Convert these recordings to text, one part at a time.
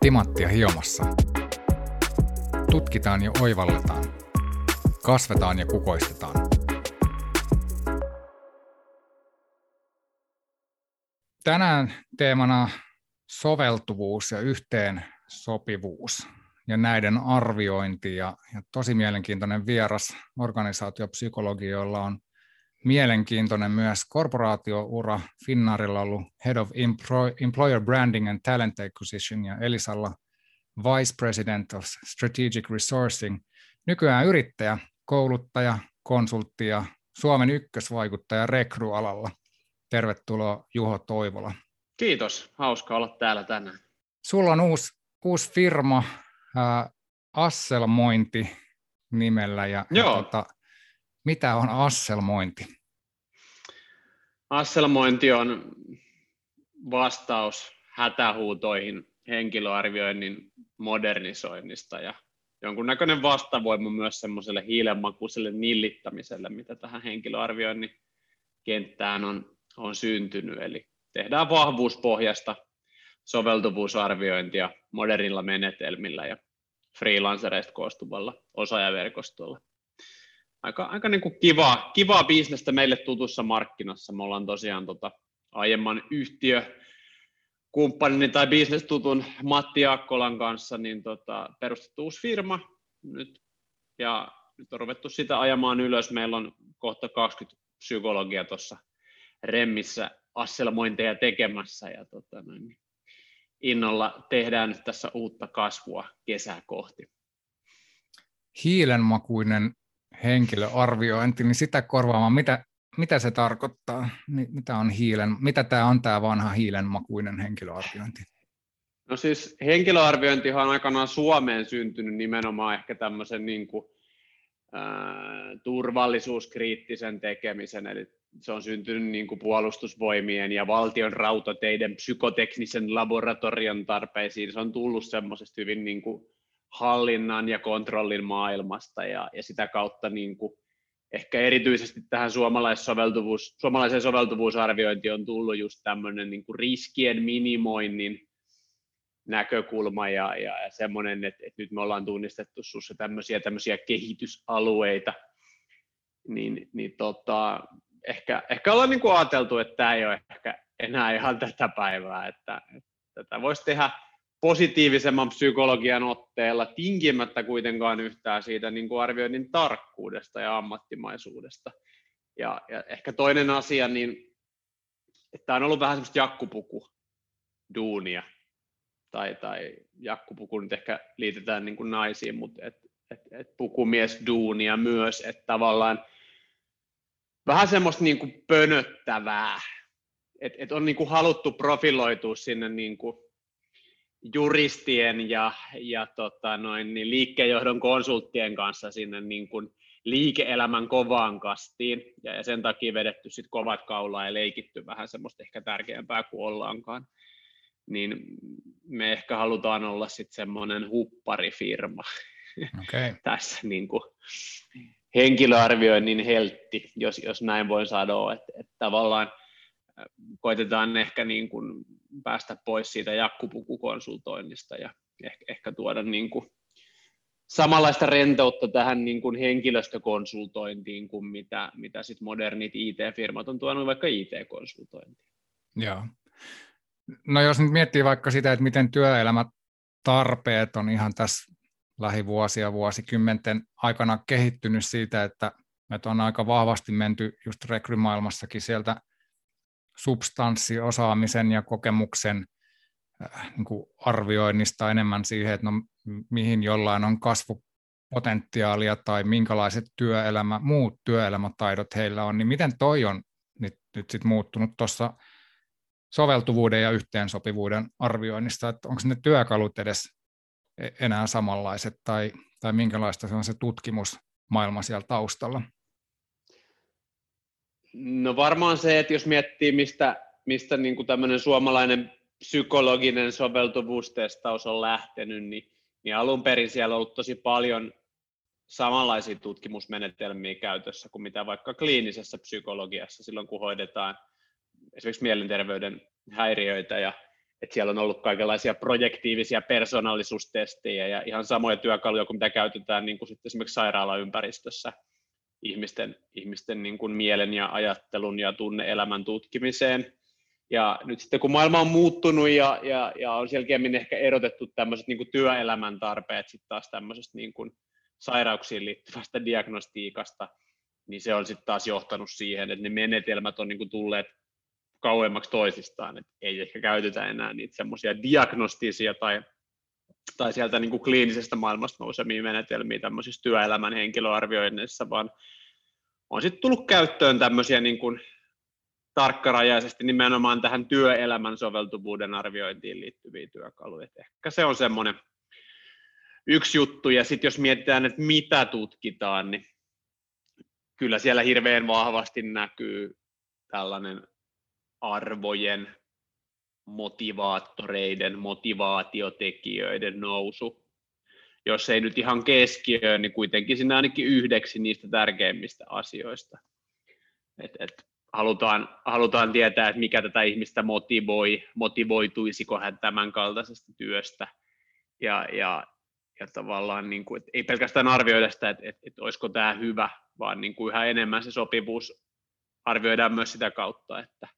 Timanttia hiomassa. Tutkitaan ja oivalletaan. Kasvetaan ja kukoistetaan. Tänään teemana soveltuvuus ja yhteen sopivuus ja näiden arviointi ja, ja tosi mielenkiintoinen vieras organisaatiopsykologi, jolla on mielenkiintoinen myös korporaatioura Finnaarilla ollut Head of Employer Branding and Talent Acquisition ja Elisalla Vice President of Strategic Resourcing. Nykyään yrittäjä, kouluttaja, konsultti ja Suomen ykkösvaikuttaja rekryalalla. Tervetuloa Juho Toivola. Kiitos, hauska olla täällä tänään. Sulla on uusi, uusi firma, äh, Asselmointi nimellä. Ja, Joo. Ja, tota, mitä on asselmointi? Asselmointi on vastaus hätähuutoihin henkilöarvioinnin modernisoinnista ja jonkunnäköinen vastavoima myös semmoiselle hiilenmakuiselle nillittämiselle, mitä tähän henkilöarvioinnin kenttään on, on syntynyt. Eli tehdään vahvuuspohjasta soveltuvuusarviointia modernilla menetelmillä ja freelancereista koostuvalla osaajaverkostolla aika, aika niin kuin kivaa, kivaa bisnestä meille tutussa markkinassa. Me ollaan tosiaan tota, aiemman yhtiö kumppanini tai bisnestutun Matti Akkolan kanssa niin tota, perustettu uusi firma nyt, ja nyt on ruvettu sitä ajamaan ylös. Meillä on kohta 20 psykologia tuossa remmissä asselmointeja tekemässä ja tota, noin, innolla tehdään nyt tässä uutta kasvua kesää kohti. Hiilenmakuinen henkilöarviointi, niin sitä korvaamaan, mitä, mitä se tarkoittaa? Mitä, on hiilen, mitä tämä on tämä vanha hiilenmakuinen henkilöarviointi? No siis henkilöarviointihan on aikanaan Suomeen syntynyt nimenomaan ehkä tämmöisen niin kuin, ää, turvallisuuskriittisen tekemisen, eli se on syntynyt niin kuin puolustusvoimien ja valtion rautateiden psykoteknisen laboratorion tarpeisiin. Se on tullut semmoisesta hyvin niin kuin hallinnan ja kontrollin maailmasta ja, ja sitä kautta niin kuin ehkä erityisesti tähän suomalaissoveltuvuus, suomalaiseen soveltuvuusarviointiin on tullut just tämmöinen niin kuin riskien minimoinnin näkökulma ja, ja, ja semmoinen, että, että nyt me ollaan tunnistettu sinussa tämmöisiä, tämmöisiä kehitysalueita, niin, niin tota, ehkä, ehkä ollaan niin kuin ajateltu, että tämä ei ole ehkä enää ihan tätä päivää, että, että tätä voisi tehdä positiivisemman psykologian otteella, tinkimättä kuitenkaan yhtään siitä niin kuin arvioinnin tarkkuudesta ja ammattimaisuudesta. Ja, ja ehkä toinen asia, niin että on ollut vähän semmoista jakkupuku duunia, tai, tai jakkupuku nyt ehkä liitetään niin kuin naisiin, mutta et, et, et pukumies duunia myös, että tavallaan vähän semmoista niin kuin pönöttävää, että et on niin kuin haluttu profiloitua sinne niin kuin juristien ja, ja tota noin, niin liikkeenjohdon konsulttien kanssa sinne niin kuin liike-elämän kovaan kastiin, ja, ja sen takia vedetty sit kovat kaulaa ja leikitty vähän semmoista ehkä tärkeämpää kuin ollaankaan. Niin me ehkä halutaan olla sitten semmoinen hupparifirma okay. tässä niin kuin henkilöarvioinnin heltti, jos, jos näin voi sanoa, että, että tavallaan koitetaan ehkä niin kuin päästä pois siitä jakkupukukonsultoinnista ja ehkä, ehkä tuoda niin kuin samanlaista rentoutta tähän niin kuin henkilöstökonsultointiin kuin mitä, mitä sit modernit IT-firmat on tuonut vaikka IT-konsultointiin. Joo. No jos nyt miettii vaikka sitä, että miten työelämät tarpeet on ihan tässä lähivuosia, vuosikymmenten aikana kehittynyt siitä, että, että on aika vahvasti menty just rekrymaailmassakin sieltä substanssiosaamisen ja kokemuksen äh, niin kuin arvioinnista enemmän siihen, että no, mihin jollain on kasvupotentiaalia tai minkälaiset työelämä, muut työelämätaidot heillä on, niin miten toi on nyt, nyt sit muuttunut tuossa soveltuvuuden ja yhteensopivuuden arvioinnista, että onko ne työkalut edes e-, enää samanlaiset tai, tai minkälaista se on se tutkimusmaailma siellä taustalla? No varmaan se, että jos miettii, mistä, mistä niin kuin tämmöinen suomalainen psykologinen soveltuvuustestaus on lähtenyt, niin, niin alun perin siellä on ollut tosi paljon samanlaisia tutkimusmenetelmiä käytössä kuin mitä vaikka kliinisessä psykologiassa silloin, kun hoidetaan esimerkiksi mielenterveyden häiriöitä ja että siellä on ollut kaikenlaisia projektiivisia persoonallisuustestejä ja ihan samoja työkaluja kuin mitä käytetään niin kuin sitten esimerkiksi sairaalaympäristössä ihmisten, ihmisten niin kuin mielen ja ajattelun ja tunneelämän tutkimiseen. Ja nyt sitten kun maailma on muuttunut ja, ja, ja on selkeämmin ehkä erotettu tämmöiset niin kuin työelämän tarpeet sitten taas tämmöisestä niin kuin sairauksiin liittyvästä diagnostiikasta, niin se on sitten taas johtanut siihen, että ne menetelmät on niin kuin tulleet kauemmaksi toisistaan, että ei ehkä käytetä enää niitä semmoisia diagnostisia tai, tai sieltä niin kuin kliinisestä maailmasta nousemia menetelmiä tämmöisissä työelämän henkilöarvioinneissa, vaan on sitten tullut käyttöön tämmöisiä niin kuin tarkkarajaisesti nimenomaan tähän työelämän soveltuvuuden arviointiin liittyviä työkaluja. Et ehkä se on semmoinen yksi juttu, ja sitten jos mietitään, että mitä tutkitaan, niin kyllä siellä hirveän vahvasti näkyy tällainen arvojen, motivaattoreiden, motivaatiotekijöiden nousu. Jos ei nyt ihan keskiöön, niin kuitenkin sinä ainakin yhdeksi niistä tärkeimmistä asioista. Et, et halutaan, halutaan tietää, että mikä tätä ihmistä motivoi, motivoituisiko hän tämän kaltaisesta työstä. Ja, ja, ja tavallaan niin kuin, ei pelkästään arvioida sitä, että, että, että olisiko tämä hyvä, vaan niin kuin yhä enemmän se sopivuus arvioidaan myös sitä kautta, että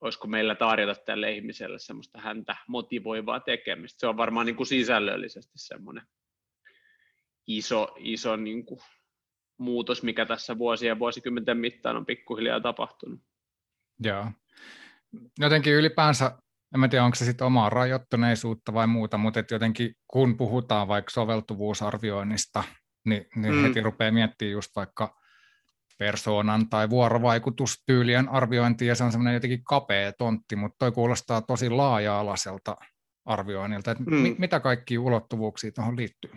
olisiko meillä tarjota tälle ihmiselle semmoista häntä motivoivaa tekemistä. Se on varmaan niin kuin sisällöllisesti semmoinen iso, iso niin kuin muutos, mikä tässä vuosien ja vuosikymmenten mittaan on pikkuhiljaa tapahtunut. Joo. Jotenkin ylipäänsä, en tiedä onko se sitten omaa rajoittuneisuutta vai muuta, mutta et jotenkin kun puhutaan vaikka soveltuvuusarvioinnista, niin, niin mm. heti rupeaa miettimään just vaikka persoonan tai vuorovaikutustyylien arviointi, ja se on semmoinen jotenkin kapea tontti, mutta toi kuulostaa tosi laaja-alaiselta arvioinnilta. Että mm. mi- mitä kaikki ulottuvuuksia tuohon liittyy?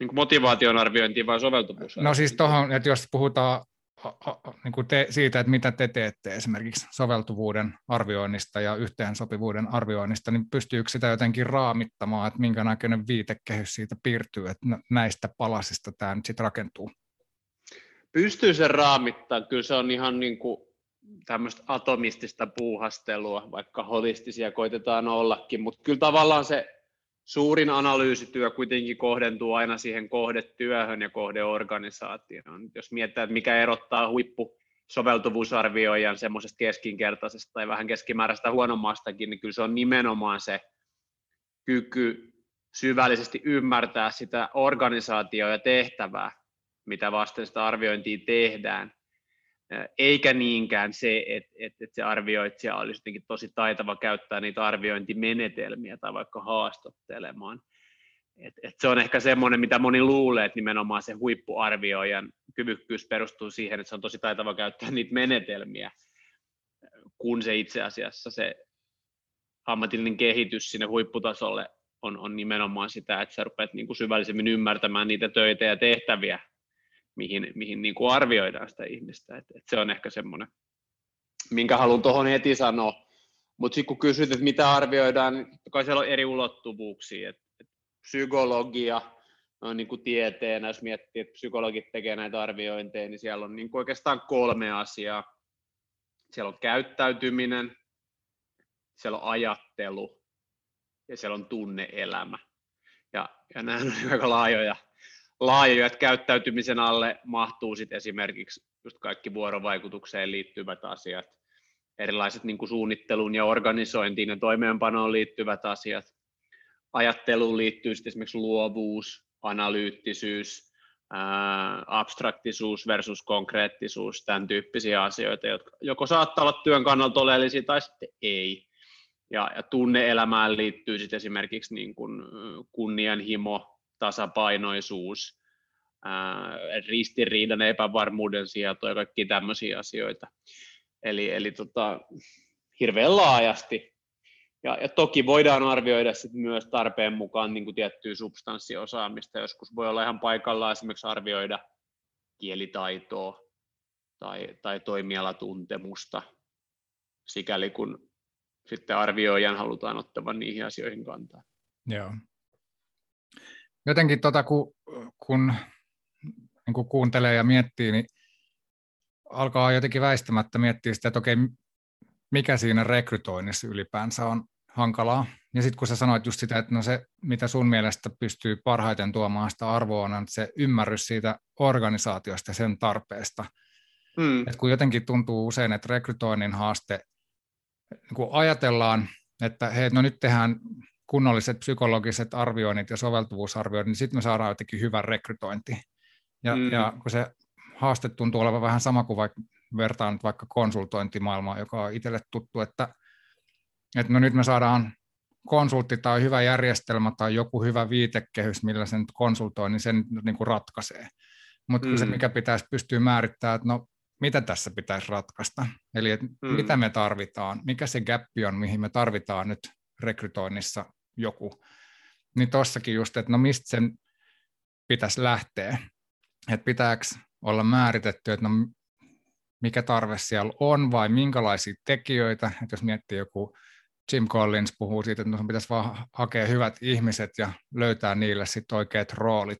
Niin kuin motivaation arviointiin vai soveltuvuus? No siis tuohon, että jos puhutaan niin kuin te, siitä, että mitä te teette esimerkiksi soveltuvuuden arvioinnista ja yhteensopivuuden arvioinnista, niin pystyykö sitä jotenkin raamittamaan, että minkä näköinen viitekehys siitä piirtyy, että näistä palasista tämä nyt sitten rakentuu? Pystyy sen raamittaa, kyllä se on ihan niin kuin tämmöistä atomistista puuhastelua, vaikka holistisia koitetaan ollakin, mutta kyllä tavallaan se suurin analyysityö kuitenkin kohdentuu aina siihen kohdetyöhön ja kohdeorganisaatioon. Jos mietitään, että mikä erottaa huippu soveltuvuusarvioijan semmoisesta keskinkertaisesta tai vähän keskimääräistä huonommastakin, niin kyllä se on nimenomaan se kyky syvällisesti ymmärtää sitä organisaatioa ja tehtävää, mitä vasten sitä arviointia tehdään, eikä niinkään se, että, että, että se arvioitsija olisi jotenkin tosi taitava käyttää niitä arviointimenetelmiä tai vaikka haastattelemaan. Et, et se on ehkä semmoinen, mitä moni luulee, että nimenomaan se huippuarvioijan kyvykkyys perustuu siihen, että se on tosi taitava käyttää niitä menetelmiä, kun se itse asiassa se ammatillinen kehitys sinne huipputasolle on, on nimenomaan sitä, että sä rupeat niin syvällisemmin ymmärtämään niitä töitä ja tehtäviä, mihin, mihin niin kuin arvioidaan sitä ihmistä. Et, et se on ehkä semmoinen, minkä haluan tuohon heti sanoa. Mutta sitten kun kysyt, että mitä arvioidaan, niin kai siellä on eri ulottuvuuksia. Et, et psykologia on niin kuin tieteenä, jos miettii, että psykologit tekee näitä arviointeja, niin siellä on niin kuin oikeastaan kolme asiaa. Siellä on käyttäytyminen, siellä on ajattelu ja siellä on tunneelämä. Ja, ja nämä on aika laajoja laajoja, käyttäytymisen alle mahtuu sitten esimerkiksi just kaikki vuorovaikutukseen liittyvät asiat, erilaiset niin kuin suunnitteluun ja organisointiin ja toimeenpanoon liittyvät asiat. Ajatteluun liittyy sitten esimerkiksi luovuus, analyyttisyys, ää, abstraktisuus versus konkreettisuus, tämän tyyppisiä asioita, jotka joko saattaa olla työn kannalta oleellisia tai sitten ei. Ja, ja tunneelämään liittyy sitten esimerkiksi niin kuin kunnianhimo, tasapainoisuus, ristiriidan epävarmuuden sieto ja kaikki tämmöisiä asioita. Eli, eli tota, hirveän laajasti. Ja, ja toki voidaan arvioida sit myös tarpeen mukaan niin kuin tiettyä substanssiosaamista. Joskus voi olla ihan paikallaan esimerkiksi arvioida kielitaitoa tai, tai toimialatuntemusta, sikäli kun sitten arvioijan halutaan ottavan niihin asioihin kantaa. Joo jotenkin tota, kun, kun niin kun kuuntelee ja miettii, niin alkaa jotenkin väistämättä miettiä sitä, että okei, mikä siinä rekrytoinnissa ylipäänsä on hankalaa. Ja sitten kun sä sanoit just sitä, että no se, mitä sun mielestä pystyy parhaiten tuomaan sitä arvoa, on se ymmärrys siitä organisaatiosta ja sen tarpeesta. Mm. Et kun jotenkin tuntuu usein, että rekrytoinnin haaste, kun ajatellaan, että hei, no nyt tehdään kunnolliset psykologiset arvioinnit ja soveltuvuusarvioinnit, niin sitten me saadaan jotenkin hyvä rekrytointi. Ja, mm. ja kun se haaste tuntuu olevan vähän sama kuin vaikka vertaan nyt vaikka konsultointimaailmaa, joka on itselle tuttu, että, että no nyt me saadaan konsultti tai hyvä järjestelmä tai joku hyvä viitekehys, millä sen konsultoi, niin sen niin kuin ratkaisee. Mutta mm. se, mikä pitäisi pystyä määrittämään, että no mitä tässä pitäisi ratkaista, eli että mm. mitä me tarvitaan, mikä se gappi on, mihin me tarvitaan nyt rekrytoinnissa joku, niin tossakin just, että no mistä sen pitäisi lähteä, että pitääkö olla määritetty, että no mikä tarve siellä on vai minkälaisia tekijöitä, että jos miettii joku Jim Collins puhuu siitä, että no pitäisi vaan hakea hyvät ihmiset ja löytää niille sitten oikeat roolit,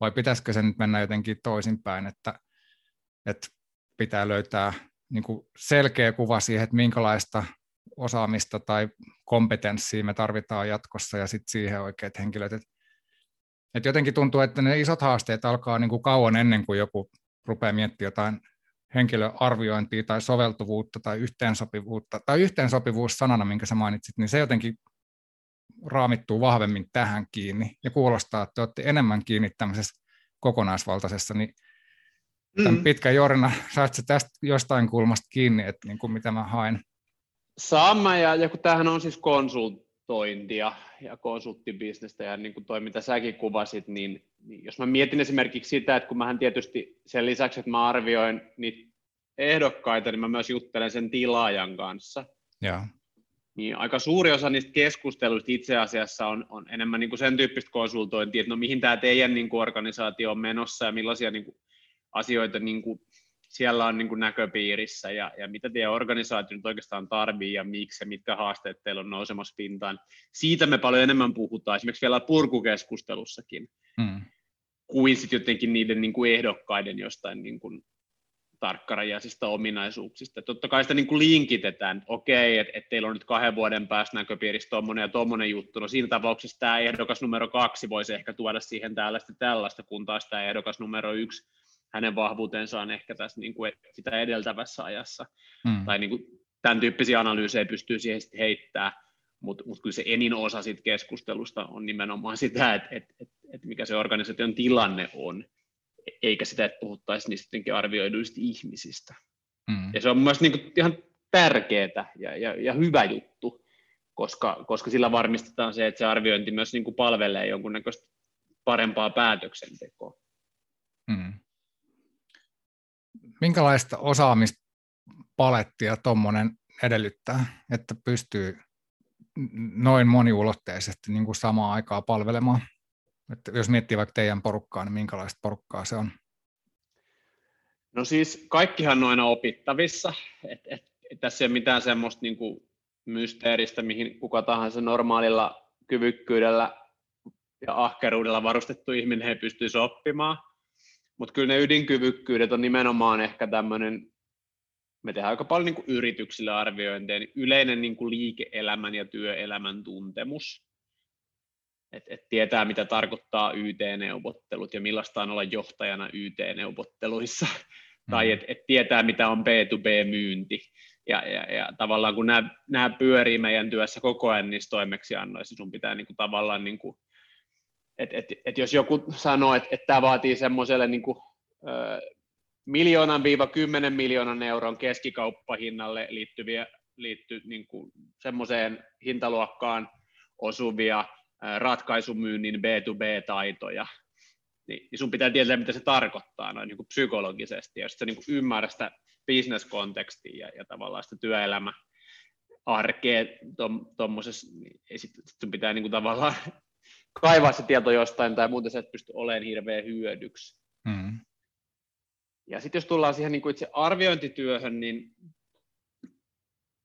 vai pitäisikö se nyt mennä jotenkin toisinpäin, että, että pitää löytää niin selkeä kuva siihen, että minkälaista osaamista tai kompetenssia me tarvitaan jatkossa ja sitten siihen oikeat henkilöt. Et, et jotenkin tuntuu, että ne isot haasteet alkaa niin kuin kauan ennen kuin joku rupeaa miettimään jotain henkilöarviointia tai soveltuvuutta tai yhteensopivuutta, tai yhteensopivuus sanana, minkä sä mainitsit, niin se jotenkin raamittuu vahvemmin tähän kiinni ja kuulostaa, että te olette enemmän kiinni tämmöisessä kokonaisvaltaisessa, niin tämän mm. pitkän jorina, saat tästä jostain kulmasta kiinni, että niin kuin mitä mä haen? Sama, ja, ja kun tämähän on siis konsultointia ja konsulttibisnestä, ja niin kuin toi, mitä säkin kuvasit, niin, niin jos mä mietin esimerkiksi sitä, että kun mähän tietysti sen lisäksi, että mä arvioin niitä ehdokkaita, niin mä myös juttelen sen tilaajan kanssa. Ja. Niin aika suuri osa niistä keskusteluista itse asiassa on, on enemmän niin kuin sen tyyppistä konsultointia, että no mihin tämä teidän niin kuin organisaatio on menossa ja millaisia niin kuin asioita niin kuin siellä on niin kuin näköpiirissä ja, ja mitä teidän organisaatio nyt oikeastaan tarvii ja miksi ja mitkä haasteet teillä on nousemassa pintaan. Siitä me paljon enemmän puhutaan esimerkiksi vielä purkukeskustelussakin hmm. kuin sitten jotenkin niiden niin kuin ehdokkaiden jostain niin kuin tarkkarajaisista ominaisuuksista. Totta kai sitä niin kuin linkitetään, että okei, että, että teillä on nyt kahden vuoden päästä näköpiirissä tuommoinen ja tuommoinen juttu. No siinä tapauksessa tämä ehdokas numero kaksi voisi ehkä tuoda siihen tällaista tällaista, kun taas tämä ehdokas numero yksi hänen vahvuutensa on ehkä tässä niin kuin sitä edeltävässä ajassa. Mm. Tai niin kuin, tämän tyyppisiä analyysejä pystyy siihen sitten heittämään, mutta mut kyllä se enin osa sit keskustelusta on nimenomaan sitä, että et, et, et mikä se organisaation tilanne on, eikä sitä, että puhuttaisiin niistä arvioiduista ihmisistä. Mm. Ja se on myös niin kuin ihan tärkeää ja, ja, ja hyvä juttu, koska, koska sillä varmistetaan se, että se arviointi myös niin kuin palvelee jonkunnäköistä parempaa päätöksentekoa. Mm minkälaista osaamispalettia tuommoinen edellyttää, että pystyy noin moniulotteisesti niin kuin samaan aikaan palvelemaan? Että jos miettii vaikka teidän porukkaa, niin minkälaista porukkaa se on? No siis kaikkihan noin on opittavissa. Et, et, et tässä ei ole mitään semmoista niin kuin mysteeristä, mihin kuka tahansa normaalilla kyvykkyydellä ja ahkeruudella varustettu ihminen ei pystyisi oppimaan. Mutta kyllä ne ydinkyvykkyydet on nimenomaan ehkä tämmöinen, me tehdään aika paljon niin kuin yrityksille arviointeja, niin yleinen niin kuin liike-elämän ja työelämän tuntemus. Et, et tietää, mitä tarkoittaa YT-neuvottelut ja millaista on olla johtajana YT-neuvotteluissa. Mm. Tai että et tietää, mitä on B2B-myynti. Ja, ja, ja tavallaan kun nämä, nämä pyörii meidän työssä koko ajan niissä toimeksiannoissa, sun pitää niin kuin, tavallaan niin kuin, et, et, et jos joku sanoo, että et tämä vaatii semmoiselle niin kuin, miljoonan viiva kymmenen miljoonan euron keskikauppahinnalle liittyviä, liitty niin kuin semmoiseen hintaluokkaan osuvia ratkaisumyynnin B2B-taitoja, niin, niin sun pitää tietää, mitä se tarkoittaa noin niin kuin psykologisesti, ja sitten niin kuin ymmärrä sitä business-kontekstia ja, ja tavallaan sitä työelämä arkea tuommoisessa, niin sitten sun pitää niin kuin tavallaan kaivaa se tieto jostain tai muuten sä et pysty olemaan hirveän hyödyksi. Mm. Ja sitten jos tullaan siihen niin kuin itse arviointityöhön, niin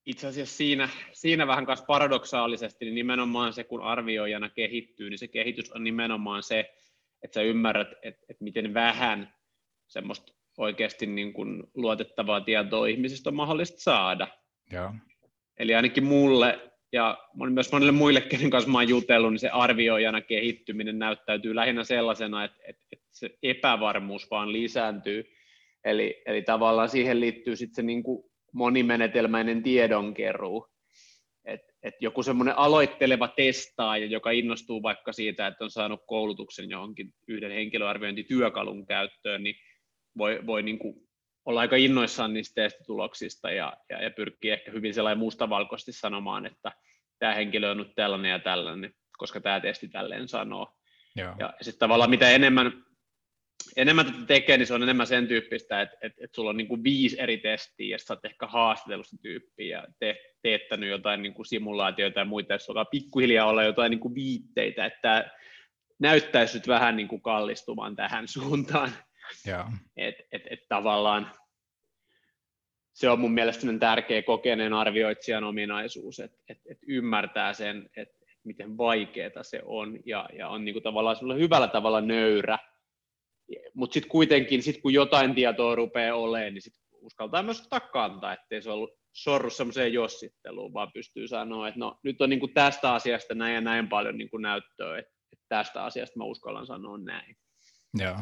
itse asiassa siinä, siinä vähän kanssa paradoksaalisesti, niin nimenomaan se, kun arvioijana kehittyy, niin se kehitys on nimenomaan se, että sä ymmärrät, että, että miten vähän semmoista oikeasti niin kuin luotettavaa tietoa ihmisistä on mahdollista saada. Ja. eli ainakin mulle ja myös monille muille, kenen kanssa mä oon jutellut, niin se arvioijana kehittyminen näyttäytyy lähinnä sellaisena, että, että, että se epävarmuus vaan lisääntyy. Eli, eli tavallaan siihen liittyy sitten se niin kuin monimenetelmäinen tiedonkeruu. Et, et joku semmoinen aloitteleva testaaja, joka innostuu vaikka siitä, että on saanut koulutuksen johonkin yhden henkilöarviointityökalun käyttöön, niin voi, voi niin kuin olla aika innoissaan niistä testituloksista ja, ja, ja pyrkii ehkä hyvin sellainen mustavalkoisesti sanomaan, että tämä henkilö on nyt tällainen ja tällainen, koska tämä testi tälleen sanoo. Joo. Ja sitten tavallaan mitä enemmän, enemmän tätä tekee, niin se on enemmän sen tyyppistä, että, että, että sulla on niin kuin viisi eri testiä ja sä oot ehkä haastatellut sitä tyyppiä ja te, teettänyt jotain niin kuin simulaatioita ja muita, jos alkaa pikkuhiljaa olla jotain niin kuin viitteitä, että näyttäisi nyt vähän niin kuin kallistumaan tähän suuntaan. Että et, et tavallaan se on mun mielestä tärkeä kokeneen arvioitsijan ominaisuus, että et, et ymmärtää sen, että et miten vaikeaa se on ja, ja on niinku tavallaan hyvällä tavalla nöyrä. Mutta sitten kuitenkin, sit kun jotain tietoa rupeaa olemaan, niin sit uskaltaa myös ottaa kantaa, ettei se ollut sorru semmoiseen jossitteluun, vaan pystyy sanoa, että no nyt on niinku tästä asiasta näin ja näin paljon niinku näyttöä, että, että tästä asiasta mä uskallan sanoa näin. Joo.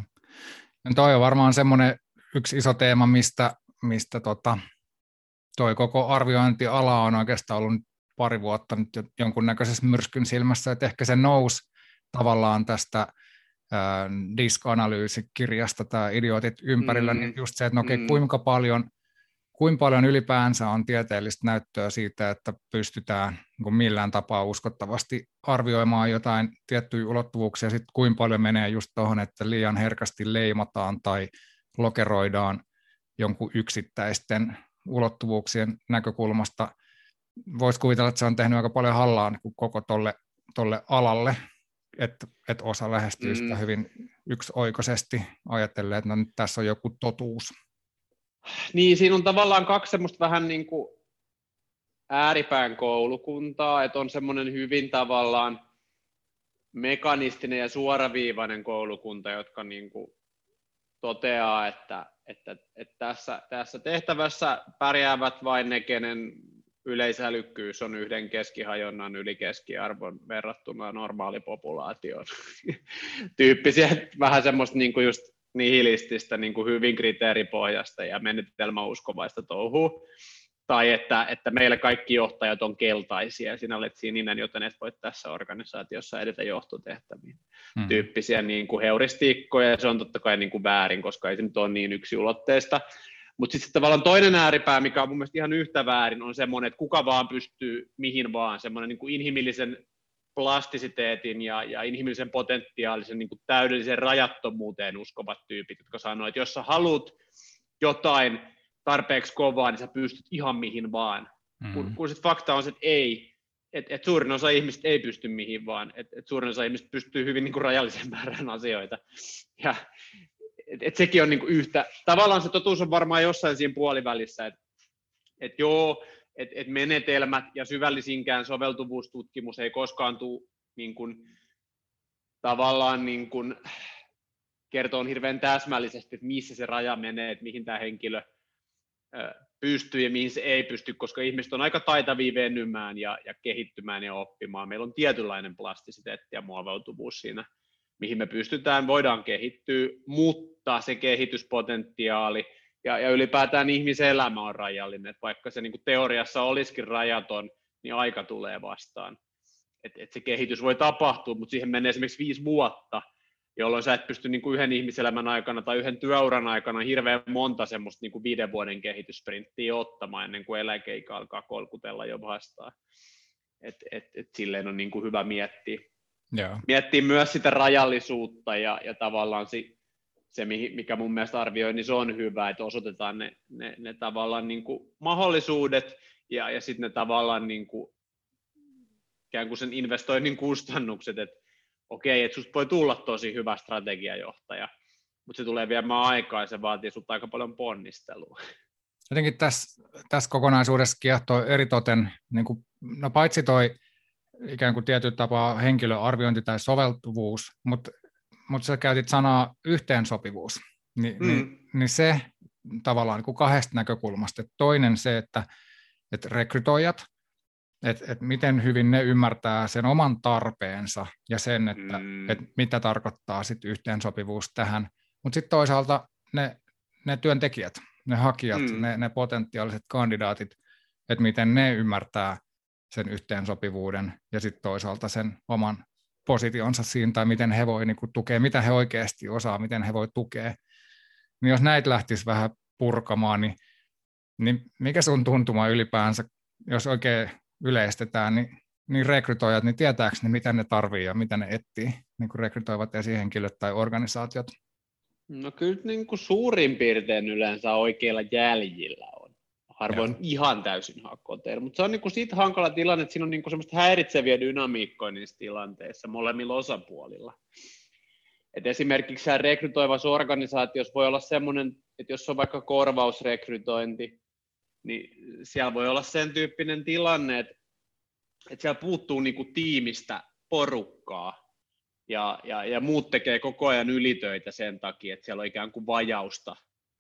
No toi on varmaan semmoinen yksi iso teema, mistä, mistä tota, toi koko arviointiala on oikeastaan ollut pari vuotta nyt jonkunnäköisessä myrskyn silmässä, että ehkä se nousi tavallaan tästä disk-analyysikirjasta tämä idiotit ympärillä, mm, niin just se, että no okei, mm. kuinka paljon kuinka paljon ylipäänsä on tieteellistä näyttöä siitä, että pystytään niin millään tapaa uskottavasti arvioimaan jotain tiettyjä ulottuvuuksia, sitten kuinka paljon menee just tuohon, että liian herkästi leimataan tai lokeroidaan jonkun yksittäisten ulottuvuuksien näkökulmasta. Voisi kuvitella, että se on tehnyt aika paljon hallaa niin koko tolle, tolle alalle, että, että osa lähestyy sitä mm. hyvin yksioikoisesti ajattelee, että no nyt tässä on joku totuus. Niin, siinä on tavallaan kaksi semmoista vähän niin kuin ääripään koulukuntaa, että on semmoinen hyvin tavallaan mekanistinen ja suoraviivainen koulukunta, jotka niin kuin toteaa, että, että, että tässä, tässä tehtävässä pärjäävät vain ne, kenen yleisälykkyys on yhden keskihajonnan yli keskiarvon verrattuna normaalipopulaatioon. Tyyppisiä, vähän semmoista niin kuin just nihilististä, niin kuin hyvin kriteeripohjasta ja menetelmäuskovaista touhua, tai että, että meillä kaikki johtajat on keltaisia, ja sinä olet sininen, joten et voi tässä organisaatiossa edetä johtotehtäviin. Hmm. Tyyppisiä niin kuin heuristiikkoja, ja se on totta kai niin kuin väärin, koska ei se nyt ole niin yksilotteista. Mutta sitten tavallaan toinen ääripää, mikä on mun mielestä ihan yhtä väärin, on semmoinen, että kuka vaan pystyy mihin vaan, semmoinen niin kuin inhimillisen plastisiteetin ja, ja inhimillisen potentiaalisen niin kuin täydellisen rajattomuuteen uskovat tyypit, jotka sanoo, että jos sä haluat jotain tarpeeksi kovaa, niin sä pystyt ihan mihin vaan. Mm. Kun, kun sitten fakta on se, että ei, että et suurin osa ihmistä ei pysty mihin vaan, että et suurin osa ihmistä pystyy hyvin niin kuin rajallisen määrän asioita. Ja et, et sekin on niin kuin yhtä, tavallaan se totuus on varmaan jossain siinä puolivälissä, että et joo, että et menetelmät ja syvällisinkään soveltuvuustutkimus ei koskaan tule niin kuin, tavallaan niin kuin, kertoo hirveän täsmällisesti, että missä se raja menee, että mihin tämä henkilö pystyy ja mihin se ei pysty, koska ihmiset on aika taitavia venymään ja, ja kehittymään ja oppimaan. Meillä on tietynlainen plastisiteetti ja muovautuvuus siinä, mihin me pystytään, voidaan kehittyä, mutta se kehityspotentiaali – ja, ja ylipäätään ihmisen elämä on rajallinen, että vaikka se niin teoriassa olisikin rajaton, niin aika tulee vastaan. Et, et se kehitys voi tapahtua, mutta siihen menee esimerkiksi viisi vuotta, jolloin sä et pysty niin kuin yhden ihmiselämän aikana tai yhden työuran aikana hirveän monta semmoista niin kuin viiden vuoden kehityssprinttiä ottamaan ennen kuin eläkeikä alkaa kolkutella jo vastaan. Et, et, et silleen on niin kuin hyvä miettiä. Yeah. Miettiä myös sitä rajallisuutta ja, ja tavallaan si, se, mikä mun mielestä arvioi, niin se on hyvä, että osoitetaan ne, ne, ne tavallaan niin kuin mahdollisuudet ja, ja sitten ne tavallaan niin kuin, ikään kuin sen investoinnin kustannukset, että okei, että susta voi tulla tosi hyvä strategiajohtaja, mutta se tulee viemään aikaa ja se vaatii sinulta aika paljon ponnistelua. Jotenkin tässä, tässä kokonaisuudessa kiehtoo eritoten, niin kuin, no paitsi toi ikään kuin tietyllä tapaa henkilöarviointi tai soveltuvuus, mutta mutta sä käytit sanaa yhteensopivuus, Ni, mm. niin, niin se tavallaan niin kuin kahdesta näkökulmasta. Et toinen se, että, että rekrytoijat että et miten hyvin ne ymmärtää sen oman tarpeensa ja sen, että mm. et mitä tarkoittaa sit yhteensopivuus tähän. Mutta sitten toisaalta ne, ne työntekijät, ne hakijat, mm. ne, ne potentiaaliset kandidaatit, että miten ne ymmärtää sen yhteensopivuuden ja sitten toisaalta sen oman positionsa siinä, tai miten he voi niin tukea, mitä he oikeasti osaa, miten he voi tukea. Niin jos näitä lähtisi vähän purkamaan, niin, niin mikä sun tuntuma ylipäänsä, jos oikein yleistetään, niin, niin rekrytoijat, niin tietääkö ne, mitä ne tarvii ja mitä ne etsii, niin kuin rekrytoivat esihenkilöt tai organisaatiot? No kyllä niin kuin suurin piirtein yleensä oikeilla jäljillä. Harvoin ihan täysin hakoteilla, mutta se on niin kuin siitä hankala tilanne, että siinä on niin kuin semmoista häiritseviä dynamiikkoja niissä tilanteissa molemmilla osapuolilla. Et esimerkiksi rekrytoivassa organisaatiossa voi olla semmoinen, että jos on vaikka korvausrekrytointi, niin siellä voi olla sen tyyppinen tilanne, että, että siellä puuttuu niin kuin tiimistä porukkaa, ja, ja, ja muut tekee koko ajan ylitöitä sen takia, että siellä on ikään kuin vajausta.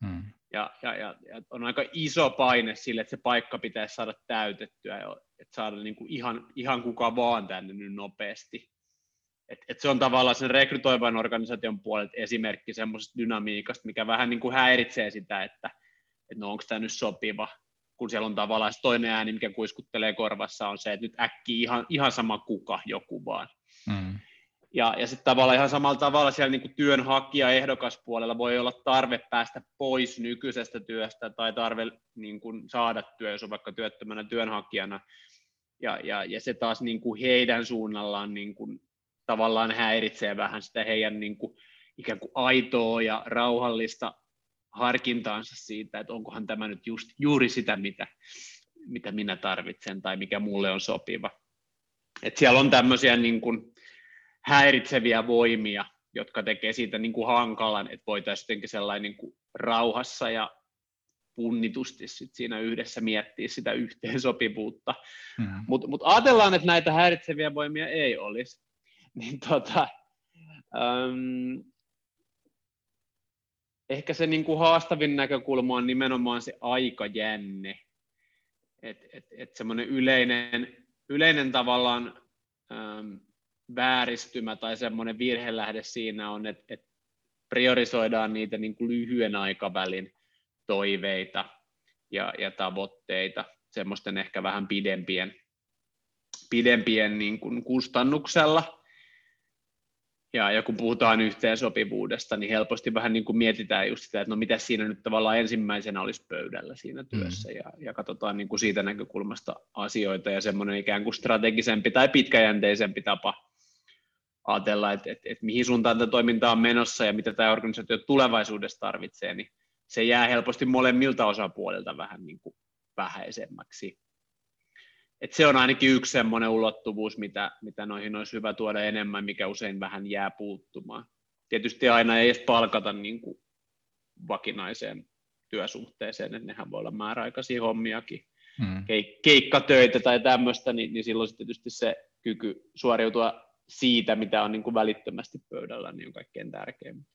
Hmm. Ja, ja, ja, ja on aika iso paine sille, että se paikka pitäisi saada täytettyä, että saada niin kuin ihan, ihan kuka vaan tänne nyt nopeasti. Et, et se on tavallaan sen rekrytoivan organisaation puolelta esimerkki semmoisesta dynamiikasta, mikä vähän niin kuin häiritsee sitä, että, että no onko tämä nyt sopiva, kun siellä on tavallaan toinen ääni, mikä kuiskuttelee korvassa, on se, että nyt äkki ihan, ihan sama kuka, joku vaan. Mm. Ja, ja sitten tavallaan ihan samalla tavalla siellä niin kuin työnhakija ehdokaspuolella voi olla tarve päästä pois nykyisestä työstä tai tarve niin kuin saada työ, jos on vaikka työttömänä työnhakijana. Ja, ja, ja se taas niin kuin heidän suunnallaan niin kuin tavallaan häiritsee vähän sitä heidän niin kuin, ikään kuin aitoa ja rauhallista harkintaansa siitä, että onkohan tämä nyt just, juuri sitä, mitä, mitä minä tarvitsen tai mikä mulle on sopiva. Et siellä on tämmöisiä niin kuin, häiritseviä voimia, jotka tekee siitä niin kuin hankalan, että voitaisiin jotenkin sellainen niin kuin rauhassa ja punnitusti sit siinä yhdessä miettiä sitä yhteensopivuutta. Mm-hmm. Mutta mut ajatellaan, että näitä häiritseviä voimia ei olisi. Niin tota, um, ehkä se niin kuin haastavin näkökulma on nimenomaan se aikajänne. Että et, et semmoinen yleinen, yleinen tavallaan um, vääristymä tai semmoinen virhelähde siinä on, että, että priorisoidaan niitä niin kuin lyhyen aikavälin toiveita ja, ja tavoitteita semmoisten ehkä vähän pidempien, pidempien niin kuin kustannuksella. Ja, ja kun puhutaan yhteensopivuudesta, niin helposti vähän niin kuin mietitään just sitä, että no mitä siinä nyt tavallaan ensimmäisenä olisi pöydällä siinä työssä, mm. ja, ja katsotaan niin kuin siitä näkökulmasta asioita, ja semmoinen ikään kuin strategisempi tai pitkäjänteisempi tapa ajatella, että, että, että mihin suuntaan tämä toiminta on menossa ja mitä tämä organisaatio tulevaisuudessa tarvitsee, niin se jää helposti molemmilta osapuolilta vähän niin kuin vähäisemmäksi. Et se on ainakin yksi semmoinen ulottuvuus, mitä, mitä noihin olisi hyvä tuoda enemmän, mikä usein vähän jää puuttumaan. Tietysti aina ei edes palkata niin kuin vakinaiseen työsuhteeseen, että nehän voi olla määräaikaisia hommiakin, hmm. keikkatöitä tai tämmöistä, niin, niin silloin tietysti se kyky suoriutua siitä, mitä on niin kuin välittömästi pöydällä, niin on kaikkein tärkein.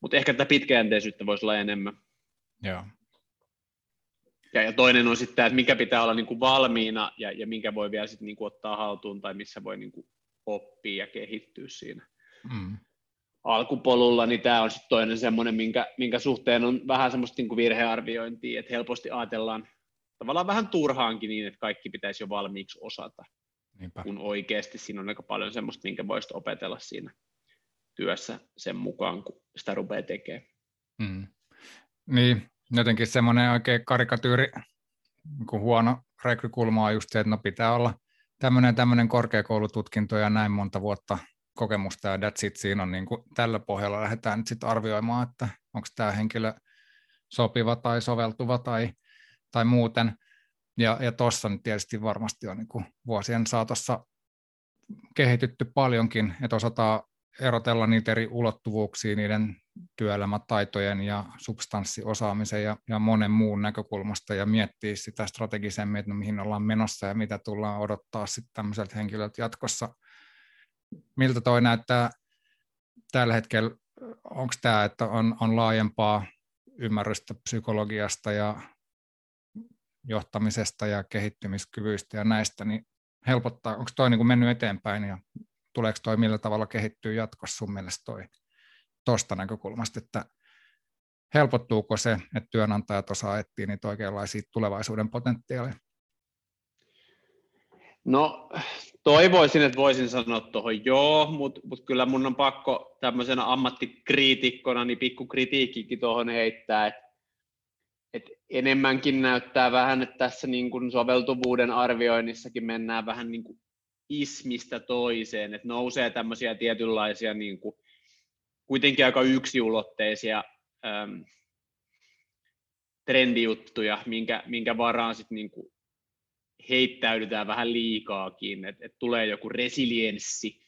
Mutta ehkä tätä pitkäjänteisyyttä voisi olla enemmän. Joo. Ja, ja toinen on sitten tämä, että mikä pitää olla niin kuin valmiina ja, ja minkä voi vielä sitten niin kuin ottaa haltuun tai missä voi niin kuin oppia ja kehittyä siinä mm. alkupolulla, niin tämä on sitten toinen semmoinen, minkä, minkä suhteen on vähän semmoista niin kuin virhearviointia, että helposti ajatellaan tavallaan vähän turhaankin niin, että kaikki pitäisi jo valmiiksi osata. Niinpä. kun oikeasti siinä on aika paljon semmoista, minkä voisit opetella siinä työssä sen mukaan, kun sitä rupeaa tekemään. Mm. Niin, jotenkin semmoinen oikein karikatyyri, niin huono rekrykulma on just se, että no pitää olla tämmöinen, tämmöinen korkeakoulututkinto ja näin monta vuotta kokemusta ja that's it. Siinä on niin kuin, tällä pohjalla lähdetään nyt sitten arvioimaan, että onko tämä henkilö sopiva tai soveltuva tai, tai muuten. Ja, ja tuossa nyt tietysti varmasti on niin kuin vuosien saatossa kehitytty paljonkin, että osataan erotella niitä eri ulottuvuuksia niiden työelämätaitojen ja substanssiosaamisen ja, ja monen muun näkökulmasta ja miettiä sitä strategisemmin, että no mihin ollaan menossa ja mitä tullaan odottaa sitten tämmöiseltä henkilöltä jatkossa. Miltä toi näyttää tällä hetkellä, onko tämä, että on, on laajempaa ymmärrystä psykologiasta ja johtamisesta ja kehittymiskyvyistä ja näistä, niin helpottaa, onko toi niin kuin mennyt eteenpäin ja tuleeko toi millä tavalla kehittyy jatkossa sun mielestä toi tuosta näkökulmasta, että helpottuuko se, että työnantajat osaa etsiä niitä oikeanlaisia tulevaisuuden potentiaaleja? No toivoisin, että voisin sanoa tuohon joo, mutta mut kyllä mun on pakko tämmöisenä ammattikriitikkona niin pikku kritiikkikin tuohon heittää, että et enemmänkin näyttää vähän, että tässä niin kuin soveltuvuuden arvioinnissakin mennään vähän niin kuin ismistä toiseen, että nousee tämmöisiä tietynlaisia niin kuin, kuitenkin aika yksiulotteisia äm, trendijuttuja, minkä, minkä varaan sitten niin kuin heittäydytään vähän liikaakin, että et tulee joku resilienssi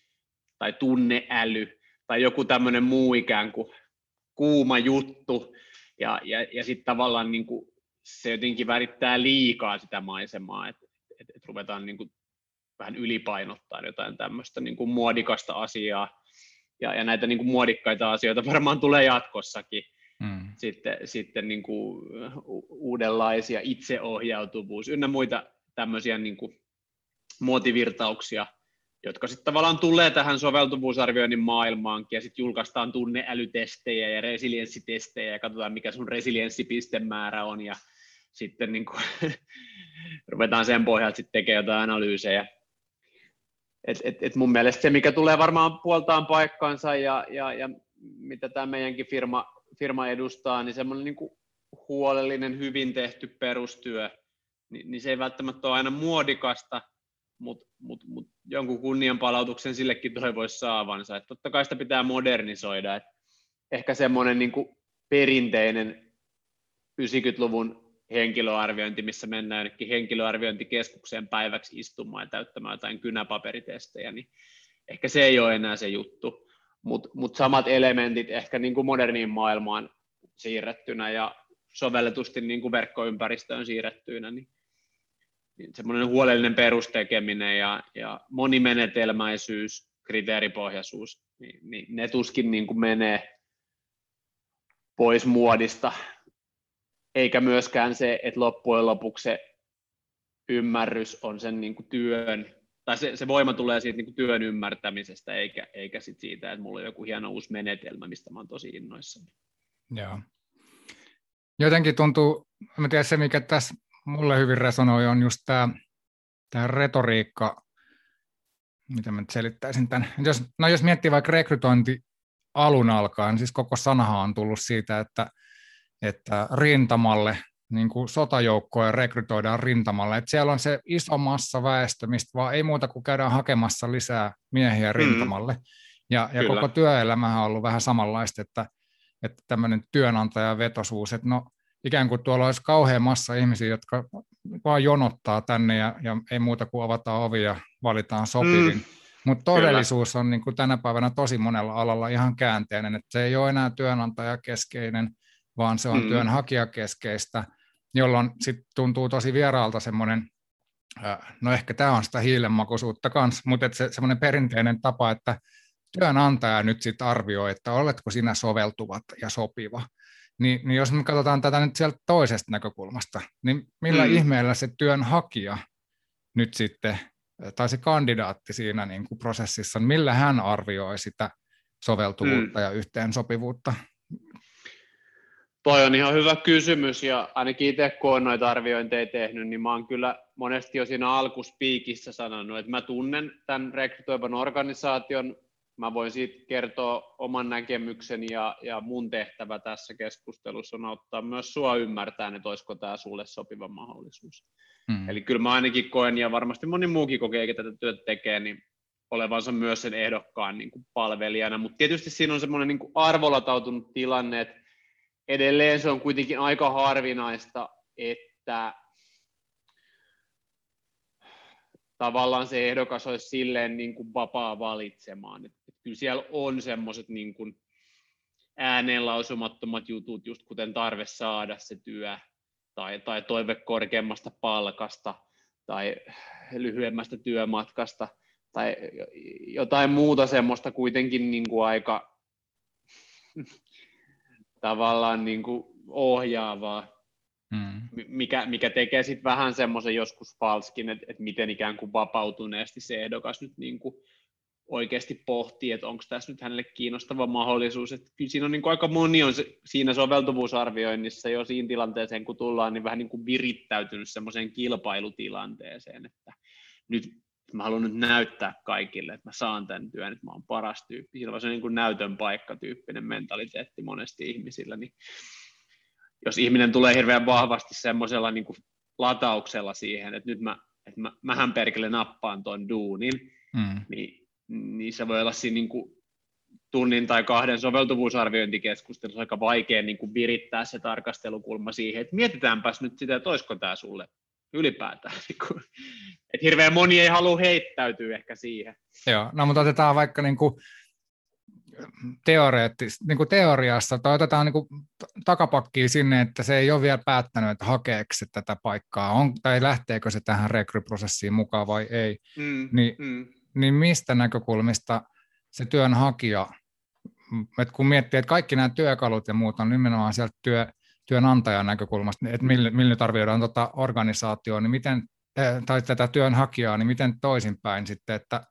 tai tunneäly tai joku tämmöinen muu ikään kuin kuuma juttu, ja, ja, ja sitten tavallaan niin kuin se jotenkin värittää liikaa sitä maisemaa, että et, et ruvetaan niin kuin vähän ylipainottaa jotain tämmöistä niin kuin muodikasta asiaa, ja, ja näitä niin kuin muodikkaita asioita varmaan tulee jatkossakin, mm. sitten, sitten niin kuin uudenlaisia itseohjautuvuus ynnä muita tämmöisiä niin kuin muotivirtauksia, jotka sitten tavallaan tulee tähän soveltuvuusarvioinnin maailmaankin, ja sitten julkaistaan tunneälytestejä ja resilienssitestejä, ja katsotaan, mikä sun resilienssipistemäärä on, ja sitten niin kuin, ruvetaan sen pohjalta sitten tekemään jotain analyysejä. Et, et, et mun mielestä se, mikä tulee varmaan puoltaan paikkaansa, ja, ja, ja mitä tämä meidänkin firma, firma edustaa, niin semmoinen niin huolellinen, hyvin tehty perustyö, niin, niin se ei välttämättä ole aina muodikasta, mutta mut, mut jonkun kunnianpalautuksen sillekin toivoisi saavansa. Et totta kai sitä pitää modernisoida. Et ehkä semmoinen niin perinteinen 90-luvun henkilöarviointi, missä mennään jonnekin henkilöarviointikeskukseen päiväksi istumaan ja täyttämään jotain kynäpaperitestejä, niin ehkä se ei ole enää se juttu. Mutta mut samat elementit ehkä niin kuin moderniin maailmaan siirrettynä ja sovelletusti niin kuin verkkoympäristöön siirrettyinä, niin semmoinen huolellinen perustekeminen ja, ja monimenetelmäisyys, kriteeripohjaisuus, niin, niin ne tuskin niin kuin menee pois muodista, eikä myöskään se, että loppujen lopuksi se ymmärrys on sen niin kuin työn, tai se, se voima tulee siitä niin kuin työn ymmärtämisestä, eikä, eikä sit siitä, että mulla on joku hieno uusi menetelmä, mistä mä oon tosi innoissani. Joo. Jotenkin tuntuu, mä tiedän se mikä tässä mulle hyvin resonoi, on just tämä, tämä retoriikka, mitä mä nyt selittäisin tämän. Jos, no jos miettii vaikka rekrytointi alun alkaen, siis koko sanahan on tullut siitä, että, että rintamalle, niin kuin sotajoukkoja rekrytoidaan rintamalle, että siellä on se iso massa väestö, mistä vaan ei muuta kuin käydään hakemassa lisää miehiä mm. rintamalle. Mm. Ja, ja koko työelämähän on ollut vähän samanlaista, että, että tämmöinen työnantajavetosuus, että no ikään kuin tuolla olisi kauhean massa ihmisiä, jotka vaan jonottaa tänne ja, ja ei muuta kuin avataan ovi ja valitaan sopivin. Mm. Mutta todellisuus Kyllä. on niin kuin tänä päivänä tosi monella alalla ihan käänteinen, että se ei ole enää työnantajakeskeinen, vaan se on mm. työnhakijakeskeistä, jolloin sitten tuntuu tosi vieraalta semmoinen, no ehkä tämä on sitä hiilenmakuisuutta kanssa, mutta se semmoinen perinteinen tapa, että työnantaja nyt sitten arvioi, että oletko sinä soveltuvat ja sopiva. Niin, niin jos me katsotaan tätä nyt sieltä toisesta näkökulmasta, niin millä mm. ihmeellä se työnhakija nyt sitten, tai se kandidaatti siinä niin kuin prosessissa, millä hän arvioi sitä soveltuvuutta mm. ja yhteensopivuutta? Toi on ihan hyvä kysymys ja ainakin itse kun olen noita arviointeja tehnyt, niin mä oon kyllä monesti jo siinä alkuspiikissä sanonut, että mä tunnen tämän rekrytoivan organisaation, mä voin siitä kertoa oman näkemykseni ja, ja mun tehtävä tässä keskustelussa on auttaa myös sua ymmärtämään, että olisiko tämä sulle sopiva mahdollisuus. Mm. Eli kyllä mä ainakin koen, ja varmasti moni muukin kokee, että tätä työtä tekee, niin olevansa myös sen ehdokkaan niin kuin palvelijana, mutta tietysti siinä on semmoinen niin arvolatautunut tilanne, että edelleen se on kuitenkin aika harvinaista, että tavallaan se ehdokas olisi silleen niin kuin vapaa valitsemaan. Et kyllä siellä on semmoiset niin kuin ääneen lausumattomat jutut, just kuten tarve saada se työ, tai, tai toive korkeammasta palkasta, tai lyhyemmästä työmatkasta, tai jotain muuta semmoista kuitenkin niin kuin aika tavallaan niin kuin ohjaavaa. mm. mikä, mikä tekee sitten vähän semmoisen joskus falskin, että, että miten ikään kuin vapautuneesti se ehdokas nyt niin kuin oikeasti pohtii, että onko tässä nyt hänelle kiinnostava mahdollisuus. Että kyllä siinä on niin kuin aika moni on se, siinä soveltuvuusarvioinnissa jo siinä tilanteeseen, kun tullaan, niin vähän niin kuin virittäytynyt semmoiseen kilpailutilanteeseen, että nyt mä haluan nyt näyttää kaikille, että mä saan tämän työn, että mä oon paras tyyppi. Siinä on se niin kuin näytön paikka tyyppinen mentaliteetti monesti ihmisillä, niin jos ihminen tulee hirveän vahvasti semmoisella niin kuin latauksella siihen, että nyt mä, että mä, mähän perkele nappaan ton duunin, mm. niin niin se voi olla siinä niin kuin tunnin tai kahden soveltuvuusarviointikeskustelussa aika vaikea niin kuin virittää se tarkastelukulma siihen, että mietitäänpäs nyt sitä, että olisiko tämä sulle ylipäätään. Niin että hirveän moni ei halua heittäytyä ehkä siihen. Joo, no mutta otetaan vaikka niin kuin niin kuin teoriassa, tai otetaan niin kuin takapakkiin sinne, että se ei ole vielä päättänyt, että hakeeko se tätä paikkaa, on, tai lähteekö se tähän rekryprosessiin mukaan vai ei, mm, niin mm niin mistä näkökulmista se työnhakija, että kun miettii, että kaikki nämä työkalut ja muut on nimenomaan sieltä työ, työnantajan näkökulmasta, että millä, millä nyt arvioidaan tuota organisaatioa, niin miten, eh, tai tätä työnhakijaa, niin miten toisinpäin sitten, että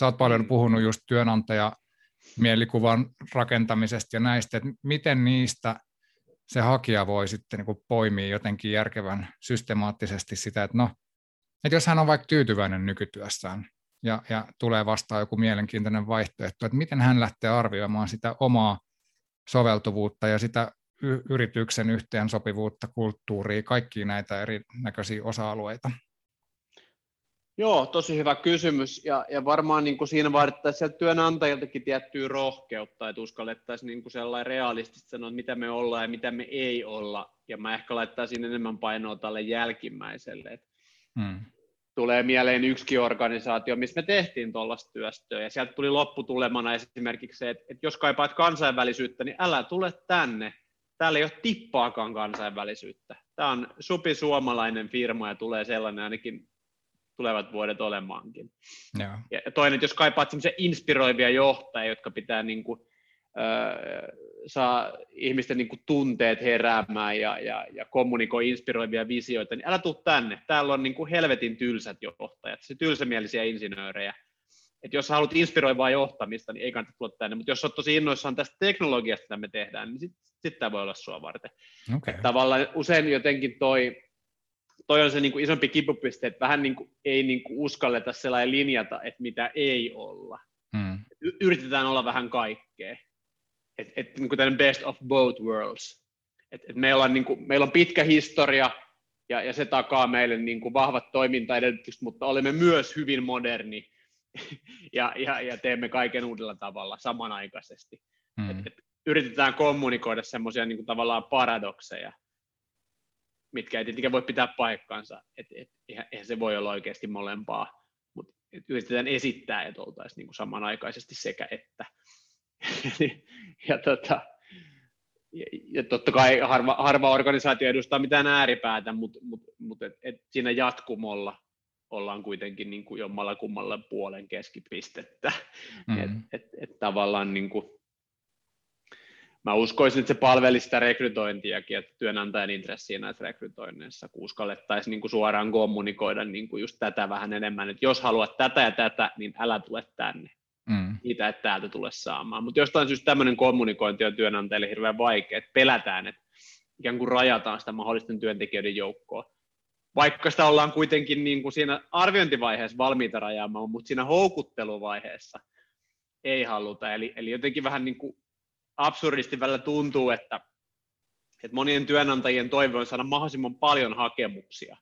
sä oot paljon puhunut just työnantaja mielikuvan rakentamisesta ja näistä, että miten niistä se hakija voi sitten niin poimia jotenkin järkevän systemaattisesti sitä, että no, että jos hän on vaikka tyytyväinen nykytyössään, ja, ja tulee vastaan joku mielenkiintoinen vaihtoehto, että miten hän lähtee arvioimaan sitä omaa soveltuvuutta ja sitä y- yrityksen yhteensopivuutta, kulttuuria, kaikki näitä erinäköisiä osa-alueita? Joo, tosi hyvä kysymys. Ja, ja varmaan niin kuin siinä vaadittaisiin sieltä työnantajiltakin tiettyä rohkeutta, että uskallettaisiin niin kuin sellainen realistisesti sanoa, että mitä me ollaan ja mitä me ei olla. Ja mä ehkä laittaisin enemmän painoa tälle jälkimmäiselle. Että hmm tulee mieleen yksikin organisaatio, missä me tehtiin tuollaista työstöä, ja sieltä tuli lopputulemana esimerkiksi se, että, että jos kaipaat kansainvälisyyttä, niin älä tule tänne. Täällä ei ole tippaakaan kansainvälisyyttä. Tämä on supi suomalainen firma, ja tulee sellainen ainakin tulevat vuodet olemaankin. Ja. Ja toinen, että jos kaipaat inspiroivia johtajia, jotka pitää niin kuin, saa ihmisten niin kuin tunteet heräämään ja, ja, ja kommunikoi inspiroivia visioita, niin älä tuu tänne. Täällä on niin kuin helvetin tylsät johtajat, se tylsämielisiä insinöörejä. Et jos haluat inspiroivaa johtamista, niin ei kannata tulla tänne, mutta jos olet tosi innoissaan tästä teknologiasta, mitä me tehdään, niin sitten sit tämä voi olla sua varten. Okay. Tavallaan usein jotenkin toi, toi on se niin kuin isompi kipupiste, että vähän niin kuin, ei niin kuin uskalleta sellainen linjata, että mitä ei olla. Hmm. Yritetään olla vähän kaikkea että et, niin kuin best of both worlds. Et, et meillä, on, niin kuin, meillä on pitkä historia ja, ja se takaa meille niin kuin vahvat toimintaedellytykset, mutta olemme myös hyvin moderni ja, ja, ja teemme kaiken uudella tavalla samanaikaisesti. Mm. Et, et yritetään kommunikoida semmoisia niin tavallaan paradokseja, mitkä ei tietenkään voi pitää paikkansa, että et, eihän se voi olla oikeasti molempaa, mutta yritetään esittää, että oltaisiin niin kuin samanaikaisesti sekä että. ja, tota, ja, ja totta kai harva, harva organisaatio edustaa mitään ääripäätä, mutta mut, mut et, et siinä jatkumolla ollaan kuitenkin niin kuin jommalla kummalla puolen keskipistettä. Mm. Et, et, et tavallaan niin kuin, mä uskoisin, että se palvelisi sitä rekrytointiakin, että työnantajan intressiä näissä rekrytoinneissa, kun uskallettaisiin niin kuin suoraan kommunikoida niin kuin just tätä vähän enemmän, että jos haluat tätä ja tätä, niin älä tule tänne mm. niitä et täältä tule saamaan. Mutta jostain syystä tämmöinen kommunikointi on työnantajille hirveän vaikea, että pelätään, että ikään kuin rajataan sitä mahdollisten työntekijöiden joukkoa. Vaikka sitä ollaan kuitenkin niin kuin siinä arviointivaiheessa valmiita rajaamaan, mutta siinä houkutteluvaiheessa ei haluta. Eli, eli jotenkin vähän niin kuin absurdisti välillä tuntuu, että, että monien työnantajien toive on saada mahdollisimman paljon hakemuksia.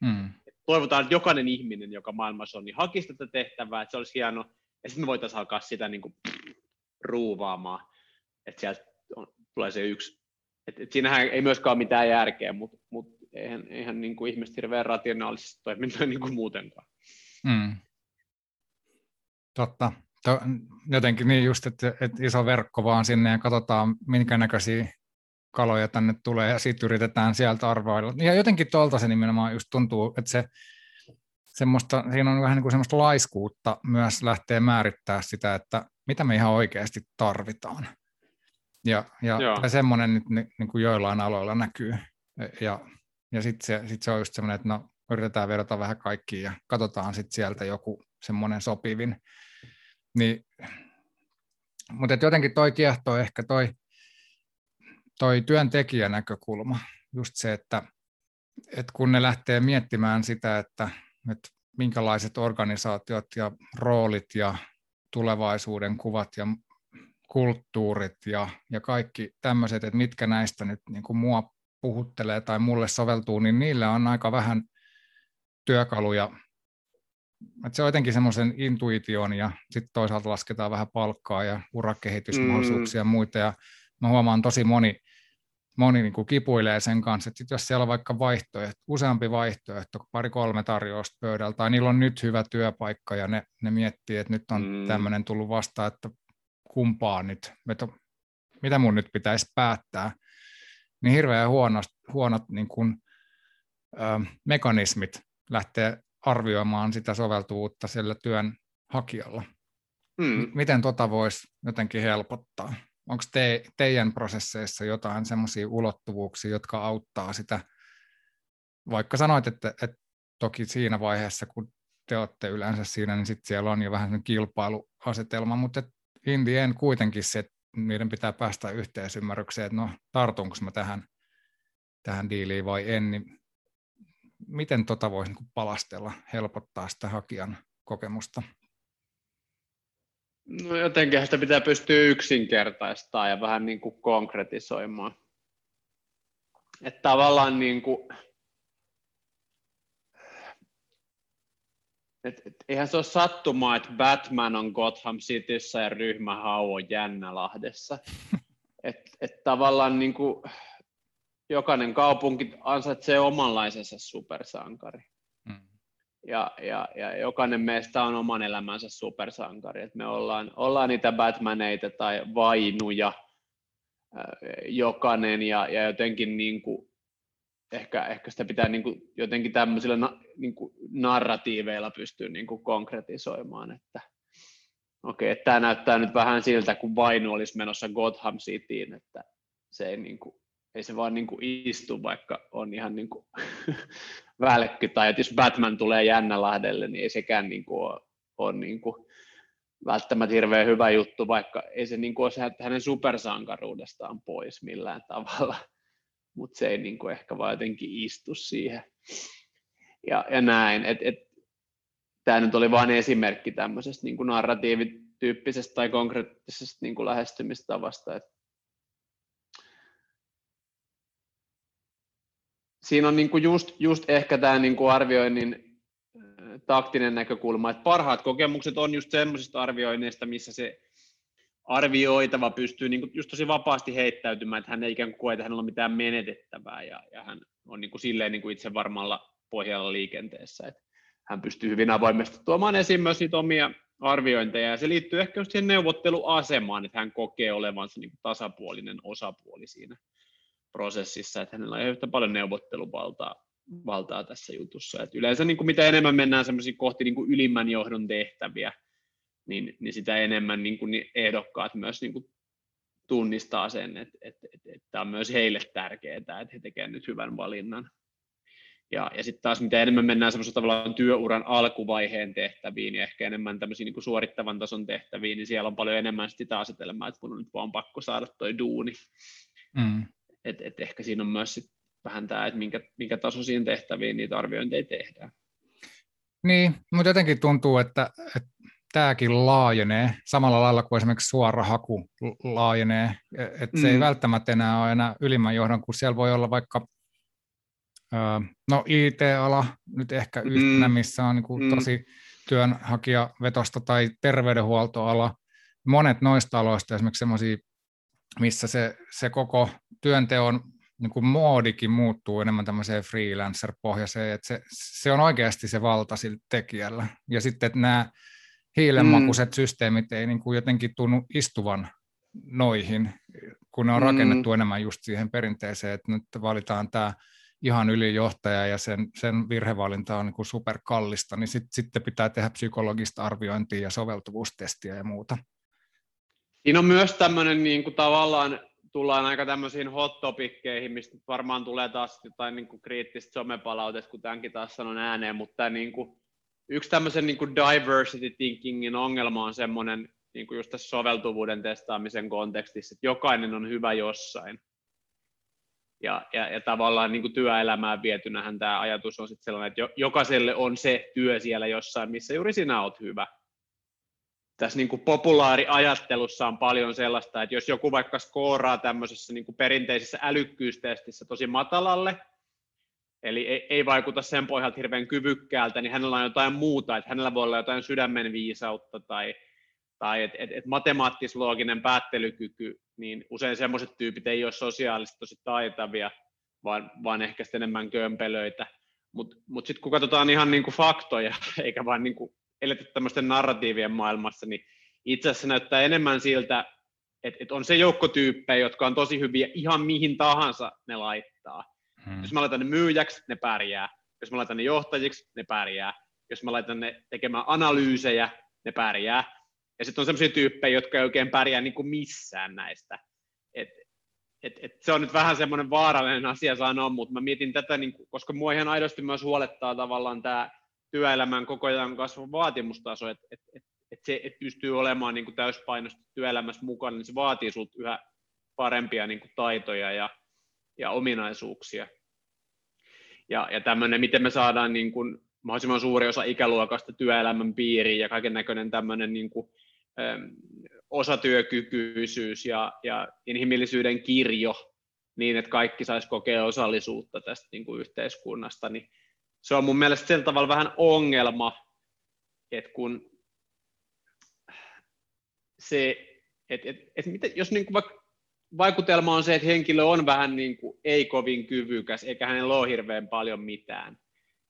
Mm. Toivotaan, että jokainen ihminen, joka maailmassa on, niin hakisi tätä tehtävää, että se olisi hieno ja sitten me voitaisiin alkaa sitä niin kuin ruuvaamaan, että sieltä on, tulee se yksi. Et, et siinähän ei myöskään ole mitään järkeä, mutta mut eihän, eihän niin kuin ihmiset hirveän rationaalisesti toiminta niin kuin muutenkaan. Mm. Totta. To, jotenkin niin just, että, että iso verkko vaan sinne ja katsotaan, minkä näköisiä kaloja tänne tulee ja sitten yritetään sieltä arvailla. Ja jotenkin tuolta se nimenomaan just tuntuu, että se semmoista, siinä on vähän niin kuin semmoista laiskuutta myös lähteä määrittää sitä, että mitä me ihan oikeasti tarvitaan. Ja, ja tai semmoinen nyt niin kuin joillain aloilla näkyy. Ja ja sitten se, sit se on just semmoinen, että no yritetään verrata vähän kaikkiin ja katsotaan sitten sieltä joku semmoinen sopivin. Niin, mutta jotenkin toi kiehtoo ehkä toi, toi työntekijän näkökulma, just se, että, että kun ne lähtee miettimään sitä, että, että minkälaiset organisaatiot ja roolit ja tulevaisuuden kuvat ja kulttuurit ja, ja kaikki tämmöiset, että mitkä näistä nyt niin kuin mua puhuttelee tai mulle soveltuu, niin niillä on aika vähän työkaluja. Että se on jotenkin semmoisen intuition ja sitten toisaalta lasketaan vähän palkkaa ja urakehitysmahdollisuuksia mm. ja muita. Ja mä huomaan tosi moni, moni niin kuin kipuilee sen kanssa, että sit jos siellä on vaikka vaihtoehto, useampi vaihtoehto, pari-kolme tarjousta pöydällä, tai niillä on nyt hyvä työpaikka ja ne, ne miettii, että nyt on mm. tämmöinen tullut vastaan, että kumpaa nyt, että mitä mun nyt pitäisi päättää, niin hirveän huonot, huonot niin kuin, ö, mekanismit lähtee arvioimaan sitä soveltuvuutta sillä työn hakijalla. Mm. Miten tota voisi jotenkin helpottaa? Onko te, teidän prosesseissa jotain semmoisia ulottuvuuksia, jotka auttaa sitä, vaikka sanoit, että, että toki siinä vaiheessa, kun te olette yleensä siinä, niin sitten siellä on jo vähän kilpailuasetelma, mutta in the end kuitenkin se, että niiden pitää päästä yhteisymmärrykseen, että no tartunko mä tähän, tähän diiliin vai en, niin miten tota voisi niin palastella, helpottaa sitä hakijan kokemusta? No jotenkin sitä pitää pystyä yksinkertaistamaan ja vähän niin kuin konkretisoimaan. Että tavallaan niin kuin, et, et, eihän se ole sattumaa, että Batman on Gotham Cityssä ja ryhmä Hau on Jännälahdessa. Et, et tavallaan niin kuin, jokainen kaupunki ansaitsee omanlaisensa supersankari. Ja, ja, ja jokainen meistä on oman elämänsä supersankari. Et me ollaan, ollaan niitä Batmaneita tai vainuja jokainen ja, ja jotenkin niin kuin, ehkä, ehkä sitä pitää niin kuin, jotenkin tämmöisillä na, niin kuin narratiiveilla pystyä niin kuin konkretisoimaan, että okei, okay, tämä näyttää nyt vähän siltä, kun vainu olisi menossa Gotham Cityin, että se ei niin kuin, ei se vaan niin kuin istu, vaikka on ihan niin kuin välkky, tai että jos Batman tulee Jännälahdelle, niin ei sekään niin kuin ole, ole niin kuin välttämättä hirveän hyvä juttu, vaikka ei se niin kuin ole hänen supersankaruudestaan pois millään tavalla, mutta se ei niin kuin ehkä vaan jotenkin istu siihen. Ja, ja näin, että et, tämä nyt oli vain esimerkki tämmöisestä niin kuin narratiivityyppisestä tai konkreettisesta niin kuin lähestymistavasta, että siinä on niin kuin just, just ehkä tämä niin kuin arvioinnin taktinen näkökulma, että parhaat kokemukset on just semmoisista arvioinneista, missä se arvioitava pystyy niin kuin just tosi vapaasti heittäytymään, että hän ei ikään kuin koe, että hänellä on mitään menetettävää ja, ja hän on niin kuin silleen niin kuin itse varmalla pohjalla liikenteessä, että hän pystyy hyvin avoimesti tuomaan esiin myös niitä omia arviointeja. Ja se liittyy ehkä just siihen neuvotteluasemaan, että hän kokee olevansa niin kuin tasapuolinen osapuoli siinä prosessissa, että hänellä on yhtä paljon neuvotteluvaltaa valtaa tässä jutussa. Et yleensä niin kuin mitä enemmän mennään kohti niin kuin ylimmän johdon tehtäviä, niin, niin sitä enemmän niin kuin niin ehdokkaat myös niin kuin tunnistaa sen, että, että, että, että tämä on myös heille tärkeää, että he tekevät nyt hyvän valinnan. Ja, ja sitten taas mitä enemmän mennään tavallaan työuran alkuvaiheen tehtäviin ja ehkä enemmän tämmöisiin niin kuin suorittavan tason tehtäviin, niin siellä on paljon enemmän sitä asetelmaa, että kun on nyt vaan pakko saada toi duuni. Mm et, et ehkä siinä on myös sit vähän tämä, että minkä, minkä tasoisiin tehtäviin niitä arviointeja tehdään. Niin, mutta jotenkin tuntuu, että, että tämäkin laajenee samalla lailla kuin esimerkiksi suora haku laajenee, että se mm. ei välttämättä enää ole enää ylimmän johdon, kun siellä voi olla vaikka no IT-ala nyt ehkä mm. yhtenä, missä on niin kuin mm. tosi työnhakijavetosta tai terveydenhuoltoala. Monet noista aloista esimerkiksi sellaisia missä se, se koko työnteon niin kuin moodikin muuttuu enemmän tämmöiseen freelancer-pohjaiseen, että se, se on oikeasti se valta sillä tekijällä. Ja sitten, että nämä hiilenmakuiset mm. systeemit ei niin kuin jotenkin tunnu istuvan noihin, kun ne on mm. rakennettu enemmän just siihen perinteeseen, että nyt valitaan tämä ihan ylijohtaja ja sen, sen virhevalinta on niin kuin superkallista, niin sitten sit pitää tehdä psykologista arviointia ja soveltuvuustestiä ja muuta. Siinä on myös tämmöinen niin kuin tavallaan tullaan aika tämmöisiin hot topikkeihin, mistä varmaan tulee taas jotain niin kuin kriittistä somepalautetta, kun tämänkin taas sanon ääneen, mutta niin kuin, yksi tämmöisen niin kuin diversity thinkingin ongelma on semmoinen, niin kuin just tässä soveltuvuuden testaamisen kontekstissa, että jokainen on hyvä jossain. Ja, ja, ja tavallaan niin kuin työelämään vietynähän tämä ajatus on sitten sellainen, että jokaiselle on se työ siellä jossain, missä juuri sinä olet hyvä tässä niin kuin populaariajattelussa on paljon sellaista, että jos joku vaikka skooraa tämmöisessä niin kuin perinteisessä älykkyystestissä tosi matalalle, eli ei, ei vaikuta sen pohjalta hirveän kyvykkäältä, niin hänellä on jotain muuta, että hänellä voi olla jotain sydämen viisautta tai, tai että et, et matemaattis-looginen päättelykyky, niin usein semmoiset tyypit ei ole sosiaalisesti tosi taitavia, vaan, vaan ehkä enemmän kömpelöitä. Mutta mut, mut sitten kun katsotaan ihan niinku faktoja, eikä vain niinku eletä tämmöisten narratiivien maailmassa, niin itse asiassa näyttää enemmän siltä, että, että on se joukko tyyppejä, jotka on tosi hyviä ihan mihin tahansa ne laittaa. Hmm. Jos mä laitan ne myyjäksi, ne pärjää. Jos mä laitan ne johtajiksi, ne pärjää. Jos mä laitan ne tekemään analyysejä, ne pärjää. Ja sitten on sellaisia tyyppejä, jotka ei oikein pärjää niin kuin missään näistä. Et, et, et se on nyt vähän semmoinen vaarallinen asia sanoa, mutta mä mietin tätä, niin kuin, koska mua ihan aidosti myös huolettaa tavallaan tämä työelämän koko ajan kasvava vaatimustaso, että et, et, et se, että pystyy olemaan niin kuin täyspainoisesti työelämässä mukana, niin se vaatii sinulta yhä parempia niin kuin taitoja ja, ja ominaisuuksia. Ja, ja tämmöinen, miten me saadaan niin kuin mahdollisimman suuri osa ikäluokasta työelämän piiriin ja kaiken näköinen tämmöinen niin kuin, äm, osatyökykyisyys ja, ja inhimillisyyden kirjo niin, että kaikki saisi kokea osallisuutta tästä niin kuin yhteiskunnasta, niin se on mun mielestä sillä tavalla vähän ongelma, että kun se, että et, et, et jos niin kuin vaikka vaikutelma on se, että henkilö on vähän niin kuin ei kovin kyvykäs, eikä hänellä ole hirveän paljon mitään,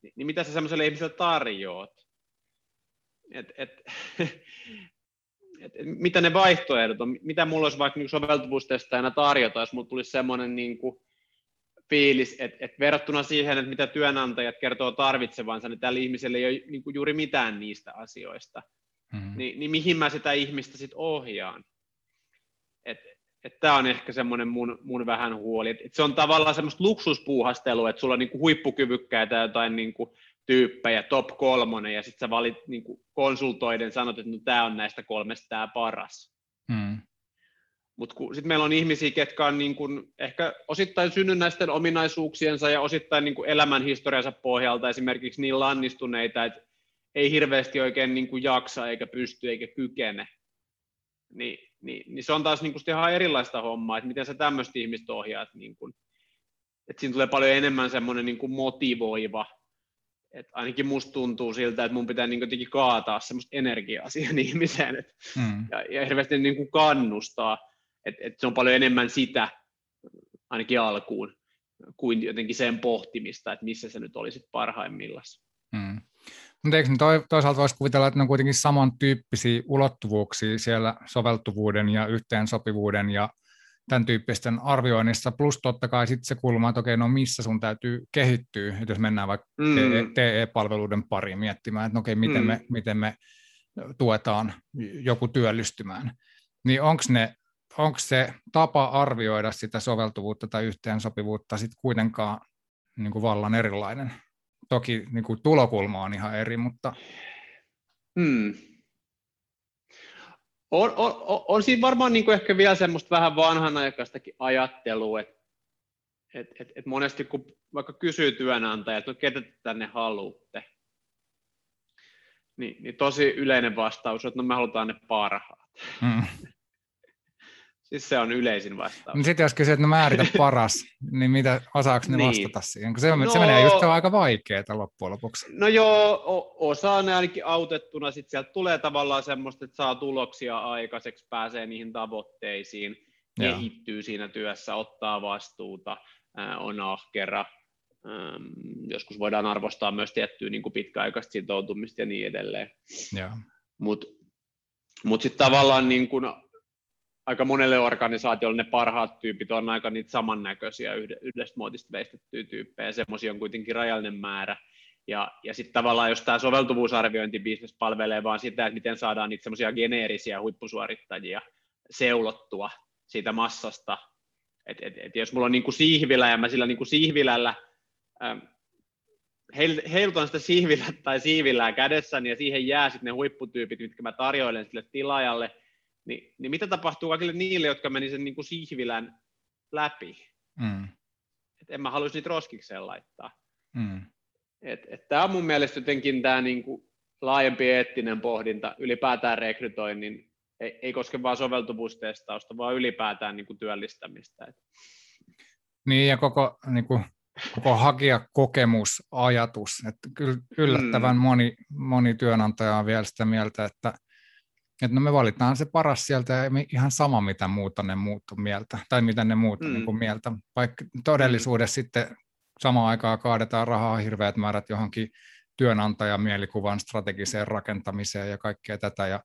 niin, niin mitä sä semmoiselle ihmiselle tarjoat? Et, et, et, et, mitä ne vaihtoehdot on? Mitä mulla olisi vaikka niin soveltuvuustestaajana tarjota, jos mulla tulisi semmoinen niin kuin fiilis, että, että verrattuna siihen, että mitä työnantajat kertoo tarvitsevansa, niin tällä ihmisellä ei ole niin kuin juuri mitään niistä asioista. Mm-hmm. Ni, niin mihin mä sitä ihmistä sitten ohjaan? Että et tämä on ehkä semmoinen mun, mun vähän huoli. Et, et se on tavallaan semmoista luksuspuuhastelua, että sulla on niinku huippukyvykkäitä jotain niinku tyyppejä, top kolmonen, ja sitten sä valit niinku konsultoiden, sanot, että no, tämä on näistä kolmesta tämä paras. Mm. Mutta sitten meillä on ihmisiä, ketkä on niin kun ehkä osittain synnynnäisten ominaisuuksiensa ja osittain niin elämän historiansa pohjalta esimerkiksi niin lannistuneita, että ei hirveästi oikein niin jaksa eikä pysty eikä kykene. Ni, niin, niin se on taas niin ihan erilaista hommaa, että miten sä tämmöistä ihmistä ohjaat. Niin kun, että siinä tulee paljon enemmän semmoinen niin motivoiva, että ainakin musta tuntuu siltä, että mun pitää niin jotenkin kaataa semmoista energiaa siihen ihmiseen että, mm. ja, ja hirveästi niin kuin kannustaa et, et se on paljon enemmän sitä, ainakin alkuun, kuin jotenkin sen pohtimista, että missä se nyt olisi parhaimmillaan. Hmm. Mutta eikö toisaalta voisi kuvitella, että ne on kuitenkin samantyyppisiä ulottuvuuksia siellä soveltuvuuden ja yhteensopivuuden ja tämän tyyppisten arvioinnissa, plus totta kai sitten se kulma, että okei, no missä sun täytyy kehittyä, että jos mennään vaikka mm. TE-palveluiden pariin miettimään, että no okei, miten, mm. me, miten me tuetaan joku työllistymään, niin onko ne onko se tapa arvioida sitä soveltuvuutta tai yhteensopivuutta sitten kuitenkaan niin kuin vallan erilainen? Toki niin kuin tulokulma on ihan eri, mutta... Hmm. On, on, on, on siinä varmaan niin kuin ehkä vielä semmoista vähän vanhanaikaistakin ajattelua, että et, et, et monesti kun vaikka kysyy työnantajat, että no ketä te tänne haluatte, niin, niin tosi yleinen vastaus on, että no me halutaan ne parhaat. Mm. Siis se on yleisin vastaus. No sitten jos kysyt, että no määritä paras, niin mitä osaako ne niin. vastata siihen? Se, no, se menee just aika vaikeaa loppujen lopuksi. No joo, osaa ne ainakin autettuna. Sitten sieltä tulee tavallaan semmoista, että saa tuloksia aikaiseksi, pääsee niihin tavoitteisiin, Joo. kehittyy siinä työssä, ottaa vastuuta, on ahkera. Joskus voidaan arvostaa myös tiettyä niin kuin pitkäaikaista sitoutumista ja niin edelleen. Mutta mut sitten tavallaan niin kuin aika monelle organisaatiolle ne parhaat tyypit on aika niitä samannäköisiä yhdestä muotista veistettyjä tyyppejä, semmoisia on kuitenkin rajallinen määrä. Ja, ja sitten tavallaan, jos tämä soveltuvuusarviointibisnes palvelee vaan sitä, että miten saadaan niitä semmoisia geneerisiä huippusuorittajia seulottua siitä massasta, Et, et, et jos mulla on niin kuin siihvilä ja mä sillä niin kuin siihvilällä ähm, heil, heilutan sitä siivillä tai siivillää kädessäni ja siihen jää sitten ne huipputyypit, mitkä mä tarjoilen sille tilaajalle, niin, niin mitä tapahtuu kaikille niille, jotka meni sen niin kuin siihvilän läpi? Mm. Et en mä haluaisi niitä roskikseen laittaa. Mm. Tämä on mun mielestä jotenkin tämä niin kuin laajempi eettinen pohdinta ylipäätään rekrytoinnin, ei, ei koske vain soveltuvuustestausta, vaan ylipäätään niin kuin työllistämistä. Niin ja koko niin kuin koko hakijakokemusajatus. Että kyllä yllättävän mm. moni, moni työnantaja on vielä sitä mieltä, että, että no me valitaan se paras sieltä ja ihan sama, mitä muuta ne muut on mieltä, tai mitä ne muut mm. niin kuin mieltä. Vaikka todellisuudessa mm. sitten samaan aikaan kaadetaan rahaa hirveät määrät johonkin työnantajan mielikuvan strategiseen rakentamiseen ja kaikkea tätä. Ja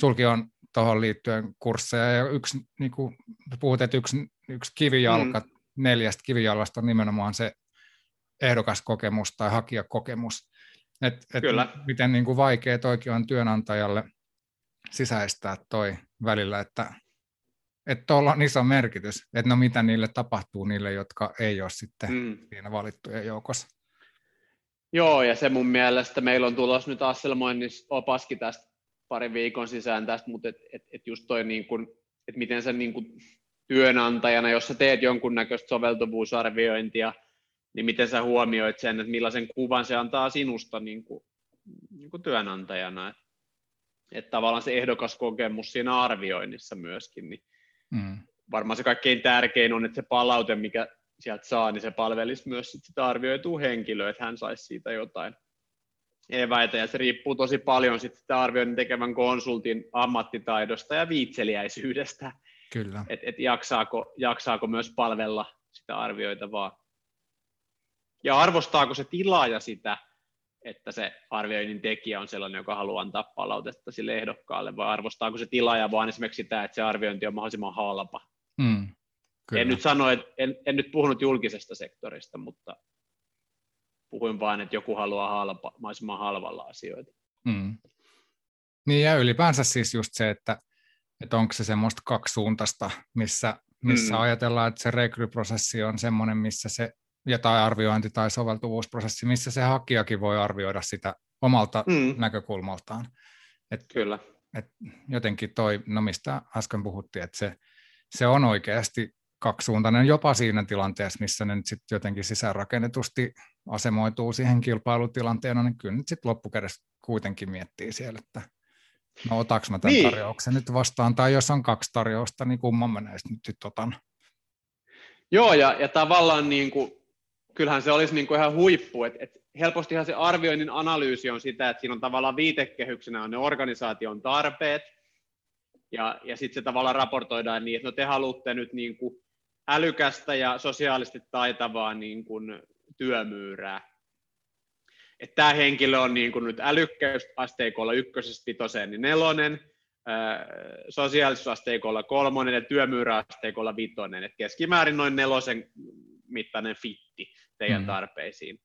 sulki on tuohon liittyen kursseja, ja yksi, niin kuin puhut, että yksi, yksi kivijalka mm neljästä kivijalasta on nimenomaan se ehdokaskokemus tai hakijakokemus. Et, et Kyllä. Miten niin kuin vaikea toikin on työnantajalle sisäistää toi välillä, että että tuolla on iso merkitys, että no mitä niille tapahtuu niille, jotka ei ole sitten mm. siinä valittujen joukossa. Joo, ja se mun mielestä meillä on tulossa nyt Asselmoinnissa opaski tästä parin viikon sisään tästä, mutta et, et, et just toi niin kun, että miten se niin kun työnantajana, jos sä teet jonkunnäköistä soveltuvuusarviointia, niin miten sä huomioit sen, että millaisen kuvan se antaa sinusta niin kuin, niin kuin työnantajana. Että et tavallaan se ehdokaskokemus siinä arvioinnissa myöskin, niin mm. varmaan se kaikkein tärkein on, että se palaute, mikä sieltä saa, niin se palvelisi myös sit sitä arvioitua henkilöä, että hän saisi siitä jotain eväitä, ja se riippuu tosi paljon sitten sitä arvioinnin tekevän konsultin ammattitaidosta ja viitseliäisyydestä, Kyllä. Että et jaksaako, jaksaako myös palvella sitä arvioitavaa. Ja arvostaako se tilaaja sitä, että se arvioinnin tekijä on sellainen, joka haluaa antaa palautetta sille ehdokkaalle, vai arvostaako se tilaaja vaan esimerkiksi sitä, että se arviointi on mahdollisimman halpa. Mm, kyllä. en nyt sano, että en, en nyt puhunut julkisesta sektorista, mutta puhuin vain, että joku haluaa halpa, mahdollisimman halvalla asioita. Mm. Niin ja ylipäänsä siis just se, että että onko se semmoista kaksisuuntaista, missä, missä mm. ajatellaan, että se rekryprosessi on semmoinen, missä se, ja tai arviointi tai soveltuvuusprosessi, missä se hakijakin voi arvioida sitä omalta mm. näkökulmaltaan. Et, Kyllä. Et jotenkin toi, no mistä äsken puhuttiin, että se, se on oikeasti kaksisuuntainen jopa siinä tilanteessa, missä ne nyt sitten jotenkin sisäänrakennetusti asemoituu siihen kilpailutilanteena, niin kyllä nyt sitten loppukädessä kuitenkin miettii siellä, että no otaks mä tämän niin. tarjouksen nyt vastaan, tai jos on kaksi tarjousta, niin kumman mä näistä nyt sitten otan. Joo, ja, ja tavallaan niin kuin, kyllähän se olisi niin kuin ihan huippu, että et helpostihan se arvioinnin analyysi on sitä, että siinä on tavallaan viitekehyksenä on ne organisaation tarpeet, ja, ja sitten se tavallaan raportoidaan niin, että no te haluatte nyt niin kuin älykästä ja sosiaalisesti taitavaa niin kuin työmyyrää. Että tämä henkilö on niin kuin nyt älykkyysasteikolla ykkösestä vitoseen niin nelonen, sosiaalisuusasteikolla kolmonen ja työmyyräasteikolla vitonen, että keskimäärin noin nelosen mittainen fitti teidän mm. tarpeisiin.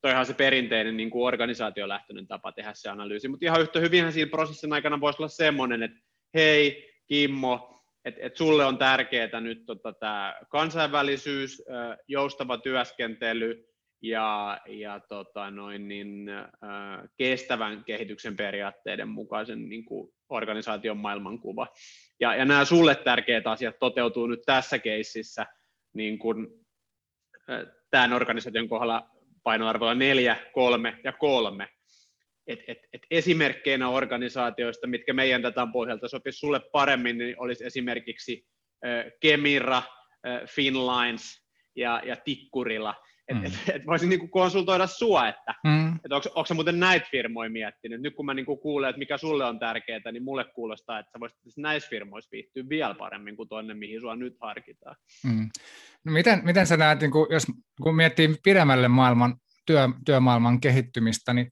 Toihan se perinteinen niin kuin organisaatiolähtöinen tapa tehdä se analyysi, mutta ihan yhtä hyvinhän siinä prosessin aikana voisi olla semmoinen, että hei Kimmo, että et sulle on tärkeää nyt tota, tämä kansainvälisyys, joustava työskentely, ja, ja tota noin, niin, äh, kestävän kehityksen periaatteiden mukaisen niin kuin organisaation maailmankuva. Ja, ja nämä sulle tärkeät asiat toteutuu nyt tässä keississä niin kuin, äh, tämän organisaation kohdalla painoarvoilla neljä, kolme ja kolme. Et, et, et esimerkkeinä organisaatioista, mitkä meidän datan pohjalta sopisi sulle paremmin, niin olisi esimerkiksi Kemira, Finlines ja, ja Tikkurila – mm. et, et voisin niinku konsultoida sua, että mm. et onko sä muuten näitä firmoja miettinyt. Nyt kun mä niinku kuulen, että mikä sulle on tärkeää, niin mulle kuulostaa, että sä voisit näissä firmoissa viihtyä vielä paremmin kuin tuonne, mihin sua nyt harkitaan. Mm. No miten, miten sä näet, niin kun, jos kun miettii pidemmälle maailman, työ, työmaailman kehittymistä, niin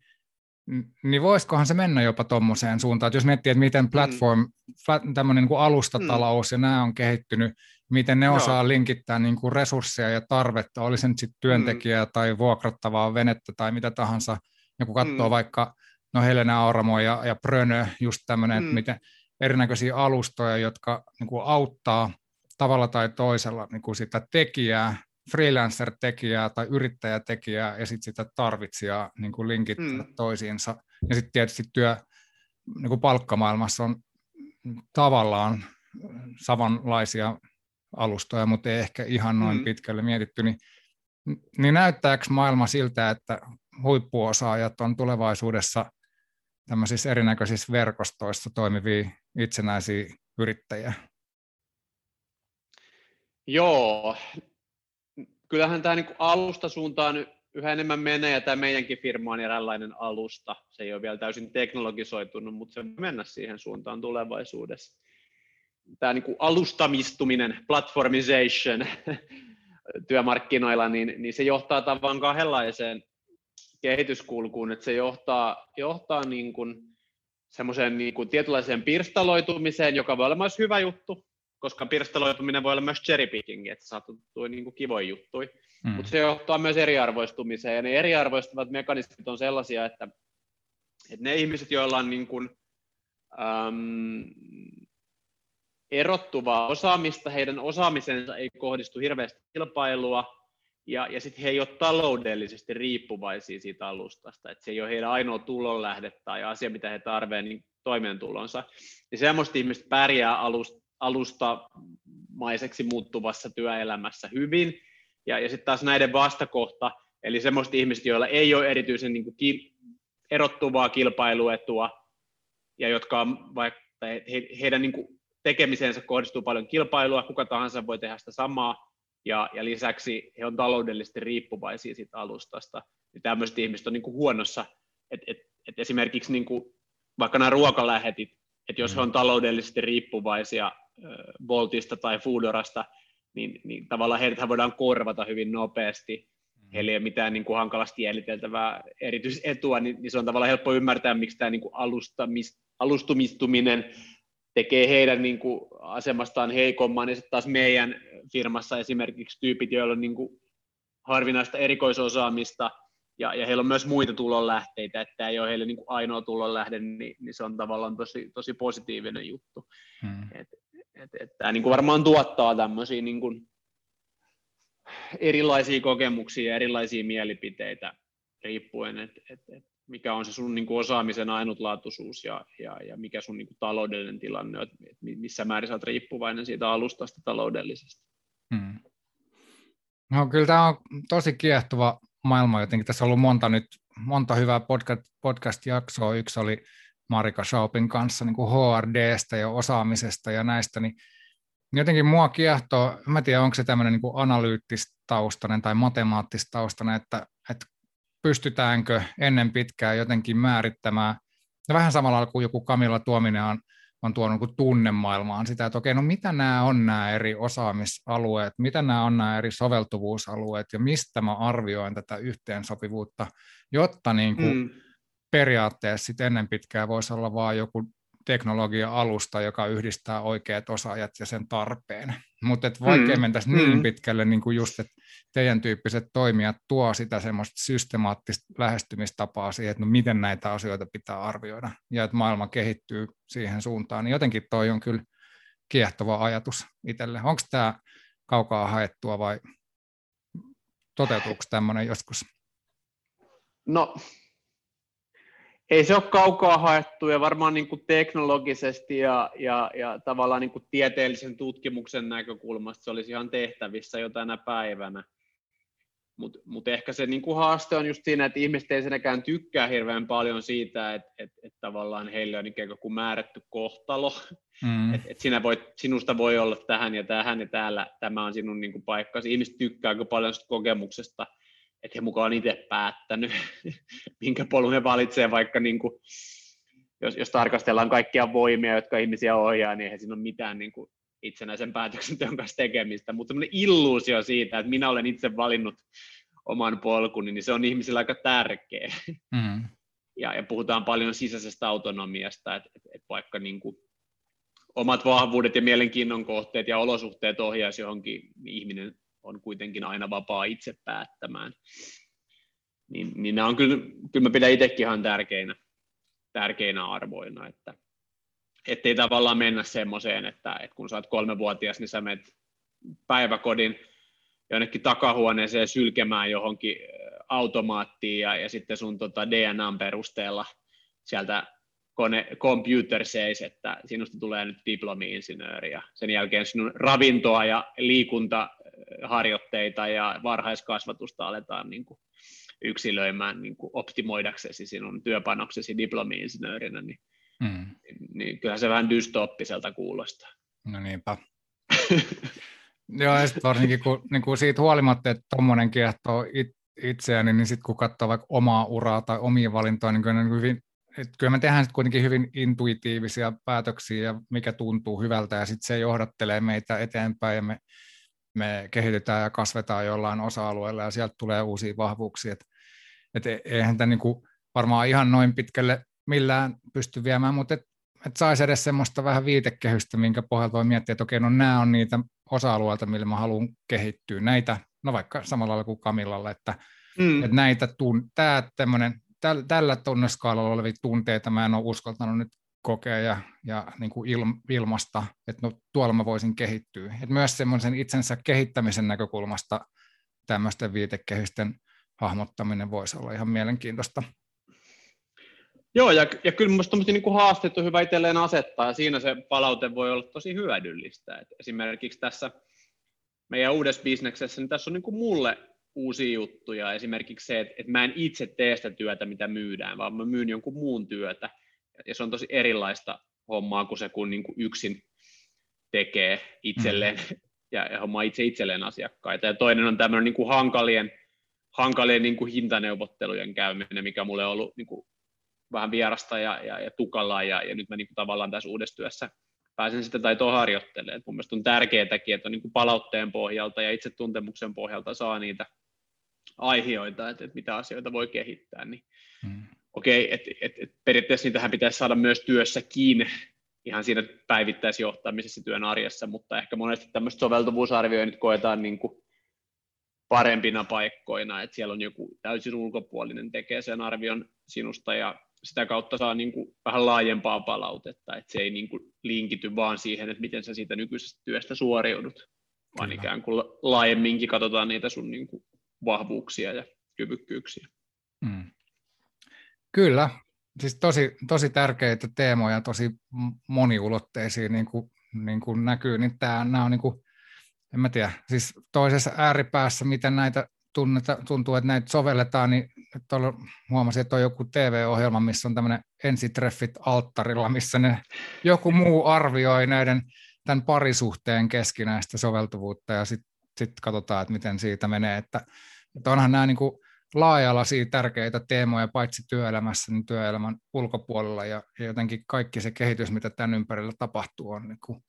niin voisikohan se mennä jopa tuommoiseen suuntaan, että jos miettii, että miten mm. platform, mm. tämmöinen niin kuin alustatalous mm. ja nämä on kehittynyt, miten ne osaa Joo. linkittää niin kuin resursseja ja tarvetta, oli se nyt sitten työntekijää mm. tai vuokrattavaa venettä tai mitä tahansa, ja kun katsoo mm. vaikka no Helena Auramo ja, ja Brönö, just tämmöinen, mm. että miten erinäköisiä alustoja, jotka niin kuin auttaa tavalla tai toisella niin kuin sitä tekijää, freelancer-tekijää tai yrittäjätekijää ja sitten sitä tarvitsijaa niin kuin linkittää mm. toisiinsa. Ja sitten tietysti työ niin kuin palkkamaailmassa on tavallaan samanlaisia alustoja, mutta ei ehkä ihan noin mm. pitkälle mietitty, niin, niin näyttääkö maailma siltä, että huippuosaajat on tulevaisuudessa tämmöisissä erinäköisissä verkostoissa toimivia itsenäisiä yrittäjiä? Joo, kyllähän tämä niin alusta suuntaan yhä enemmän menee, ja tämä meidänkin firma on eräänlainen alusta. Se ei ole vielä täysin teknologisoitunut, mutta se voi mennä siihen suuntaan tulevaisuudessa. Tämä niin kuin alustamistuminen, platformization työmarkkinoilla, niin, niin se johtaa tavallaan kahdenlaiseen kehityskulkuun, että se johtaa, johtaa niin kuin semmoiseen niin kuin tietynlaiseen pirstaloitumiseen, joka voi olla myös hyvä juttu, koska pirstaloituminen voi olla myös cherrypicking, että saattaa niin kuin kivoja juttuja, mm. mutta se johtaa myös eriarvoistumiseen, ja ne eriarvoistuvat mekanismit on sellaisia, että, että ne ihmiset, joilla on niin kuin, äm, erottuvaa osaamista, heidän osaamisensa ei kohdistu hirveästi kilpailua, ja, ja sitten he ei ole taloudellisesti riippuvaisia siitä alustasta, että se ei ole heidän ainoa tulonlähde tai asia, mitä he tarvitsevat niin toimeentulonsa. Niin semmoista ihmistä pärjää alust, alustamaiseksi muuttuvassa työelämässä hyvin, ja, ja sitten taas näiden vastakohta, eli semmoiset ihmiset, joilla ei ole erityisen niin kuin, erottuvaa kilpailuetua, ja jotka on vaikka he, heidän niin kuin, tekemisensä kohdistuu paljon kilpailua, kuka tahansa voi tehdä sitä samaa, ja, ja lisäksi he on taloudellisesti riippuvaisia siitä alustasta. Ja tämmöiset ihmiset on niin kuin huonossa, että et, et esimerkiksi niin kuin, vaikka nämä ruokalähetit, että jos he on taloudellisesti riippuvaisia Voltista tai Foodorasta, niin, niin tavallaan heidät voidaan korvata hyvin nopeasti. Mm. Heillä ei ole mitään niin kuin hankalasti jäljiteltävää erityisetua, niin, niin se on tavallaan helppo ymmärtää, miksi tämä niin kuin alustamis, alustumistuminen tekee heidän niin kuin, asemastaan heikomman, ja sitten taas meidän firmassa esimerkiksi tyypit, joilla on niin kuin, harvinaista erikoisosaamista, ja, ja heillä on myös muita tulonlähteitä, että tämä ei ole heille niin kuin ainoa tulonlähde, niin, niin se on tavallaan tosi, tosi positiivinen juttu. Hmm. Et, et, et, tämä niin kuin varmaan tuottaa tämmöisiä niin kuin erilaisia kokemuksia ja erilaisia mielipiteitä riippuen, että et, et mikä on se sun niin kuin osaamisen ainutlaatuisuus ja, ja, ja mikä sun niin kuin taloudellinen tilanne on, että missä määrin sä oot riippuvainen siitä alustasta taloudellisesti. Hmm. No, kyllä tämä on tosi kiehtova maailma jotenkin. Tässä on ollut monta, nyt, monta hyvää podcast, podcast-jaksoa. Yksi oli Marika Schaupin kanssa niin kuin HRDstä ja osaamisesta ja näistä, niin jotenkin mua kiehtoo, mä tiedän onko se tämmöinen niin analyyttistaustainen tai matemaattistaustainen, että pystytäänkö ennen pitkää jotenkin määrittämään, ja vähän samalla kuin joku Kamilla Tuominen on, on tuonut niin tunnemaailmaan sitä, että okei, no mitä nämä on nämä eri osaamisalueet, mitä nämä on nämä eri soveltuvuusalueet, ja mistä mä arvioin tätä yhteensopivuutta, jotta niin kuin mm. periaatteessa sit ennen pitkää voisi olla vain joku teknologia-alusta, joka yhdistää oikeat osaajat ja sen tarpeen. Mutta vaikea mm. mentäisi niin mm. pitkälle, niin kuin just, että teidän tyyppiset toimijat tuo sitä semmoista systemaattista lähestymistapaa siihen, että no miten näitä asioita pitää arvioida, ja että maailma kehittyy siihen suuntaan, niin jotenkin toi on kyllä kiehtova ajatus itselle. Onko tämä kaukaa haettua vai toteutuuko tämmöinen joskus? No ei se ole kaukaa haettu ja varmaan niin kuin teknologisesti ja, ja, ja tavallaan niin kuin tieteellisen tutkimuksen näkökulmasta se olisi ihan tehtävissä jo tänä päivänä. Mutta mut ehkä se niin kuin haaste on just siinä, että ihmiset ei senäkään tykkää hirveän paljon siitä, että et, et tavallaan heille on ikään kuin määrätty kohtalo. Mm. Että et sinä voit, sinusta voi olla tähän ja tähän ja täällä, tämä on sinun niin kuin paikkasi. Ihmiset tykkää paljon kokemuksesta, että he mukaan itse päättänyt, minkä polun he valitsee, vaikka niin kuin, jos, jos tarkastellaan kaikkia voimia, jotka ihmisiä ohjaa, niin eihän siinä ole mitään niin kuin itsenäisen päätöksenteon kanssa tekemistä, mutta semmoinen illuusio siitä, että minä olen itse valinnut oman polkuni, niin se on ihmisillä aika tärkeä. Mm. Ja, ja puhutaan paljon sisäisestä autonomiasta, että, että, että vaikka niin kuin omat vahvuudet ja mielenkiinnon kohteet ja olosuhteet ohjaisi johonkin, niin ihminen on kuitenkin aina vapaa itse päättämään. Niin, niin nämä on kyllä, kyllä mä pidän itsekin ihan tärkeinä, tärkeinä arvoina, että ettei tavallaan mennä semmoiseen, että, että kun sä oot kolmevuotias, niin sä menet päiväkodin jonnekin takahuoneeseen sylkemään johonkin automaattiin ja, ja sitten sun tota DNAn perusteella sieltä kone, computer says, että sinusta tulee nyt diplomi-insinööri ja sen jälkeen sinun ravintoa ja liikuntaharjoitteita ja varhaiskasvatusta aletaan niin kuin yksilöimään niin kuin optimoidaksesi sinun työpanoksesi diplomi-insinöörinä, niin, mm. niin kyllähän se vähän dystoppiselta kuulostaa. No niinpä. Joo, ja sitten varsinkin kun niin kuin siitä huolimatta, että tuommoinen kiehtoo it, itseäni, niin sitten kun katsoo vaikka omaa uraa tai omia valintoja, niin kyllä, niin hyvin, että kyllä me tehdään sitten kuitenkin hyvin intuitiivisia päätöksiä ja mikä tuntuu hyvältä ja sitten se johdattelee meitä eteenpäin ja me, me kehitetään ja kasvetaan jollain osa-alueella ja sieltä tulee uusia vahvuuksia. Et, et eihän tämä niinku varmaan ihan noin pitkälle millään pysty viemään, mutta et, et saisi edes semmoista vähän viitekehystä, minkä pohjalta voi miettiä, että okei, no nämä on niitä osa-alueita, millä mä haluan kehittyä. Näitä, no vaikka samalla lailla kuin Kamillalla, että, mm. että näitä tun, tää täl, tällä tunneskaalalla olevia tunteita mä en ole uskaltanut nyt kokea ja, ja niin kuin il, ilmasta, että no, tuolla mä voisin kehittyä. Et myös semmoisen itsensä kehittämisen näkökulmasta tämmöisten viitekehysten hahmottaminen voisi olla ihan mielenkiintoista. Joo, ja, ja kyllä minusta niin haasteet on hyvä itselleen asettaa, ja siinä se palaute voi olla tosi hyödyllistä. Et esimerkiksi tässä meidän uudessa bisneksessä, niin tässä on niin kuin mulle uusia juttuja, esimerkiksi se, että, että mä en itse tee sitä työtä, mitä myydään, vaan mä myyn jonkun muun työtä, ja se on tosi erilaista hommaa kuin se, kun niin kuin yksin tekee itselleen mm. ja, ja hommaa itse itselleen asiakkaita. Ja toinen on tämmöinen niin kuin hankalien, hankalien niin kuin hintaneuvottelujen käyminen, mikä mulle on ollut niin kuin vähän vierasta ja, ja, ja tukalaa, ja, ja nyt mä niin kuin tavallaan tässä uudessa työssä pääsen sitä taitoa harjoittelemaan. mun mielestä on tärkeääkin, että on niin kuin palautteen pohjalta ja itse tuntemuksen pohjalta saa niitä aiheita, että, että mitä asioita voi kehittää. Niin, hmm. Okei, okay, että et, et periaatteessa niitähän pitäisi saada myös työssä kiinni ihan siinä päivittäisjohtamisessa työn arjessa, mutta ehkä monesti tämmöistä soveltuvuusarvioinnit koetaan niin kuin parempina paikkoina, että siellä on joku täysin ulkopuolinen tekee sen arvion sinusta ja sitä kautta saa niin kuin vähän laajempaa palautetta, että se ei niin kuin linkity vaan siihen, että miten sä siitä nykyisestä työstä suoriudut, vaan Kyllä. ikään kuin laajemminkin katsotaan niitä sun niin kuin vahvuuksia ja kyvykkyyksiä. Mm. Kyllä, siis tosi, tosi tärkeitä teemoja, tosi moniulotteisia, niin kuin, niin kuin näkyy, niin tämä, nämä on niin kuin, en mä tiedä, siis toisessa ääripäässä, miten näitä tunneta, tuntuu, että näitä sovelletaan, niin tuolla huomasin, että on joku TV-ohjelma, missä on tämmöinen ensitreffit alttarilla, missä ne, joku muu arvioi näiden tämän parisuhteen keskinäistä soveltuvuutta ja sitten sit katsotaan, että miten siitä menee. Että, että onhan nämä niin kuin laaja-alaisia tärkeitä teemoja paitsi työelämässä, niin työelämän ulkopuolella ja, ja jotenkin kaikki se kehitys, mitä tämän ympärillä tapahtuu, on niin kuin,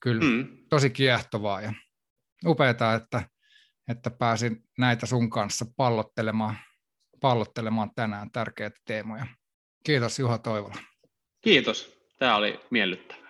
kyllä mm. tosi kiehtovaa ja upeaa, että että pääsin näitä sun kanssa pallottelemaan, pallottelemaan tänään tärkeitä teemoja. Kiitos Juha Toivola. Kiitos. Tämä oli miellyttävä.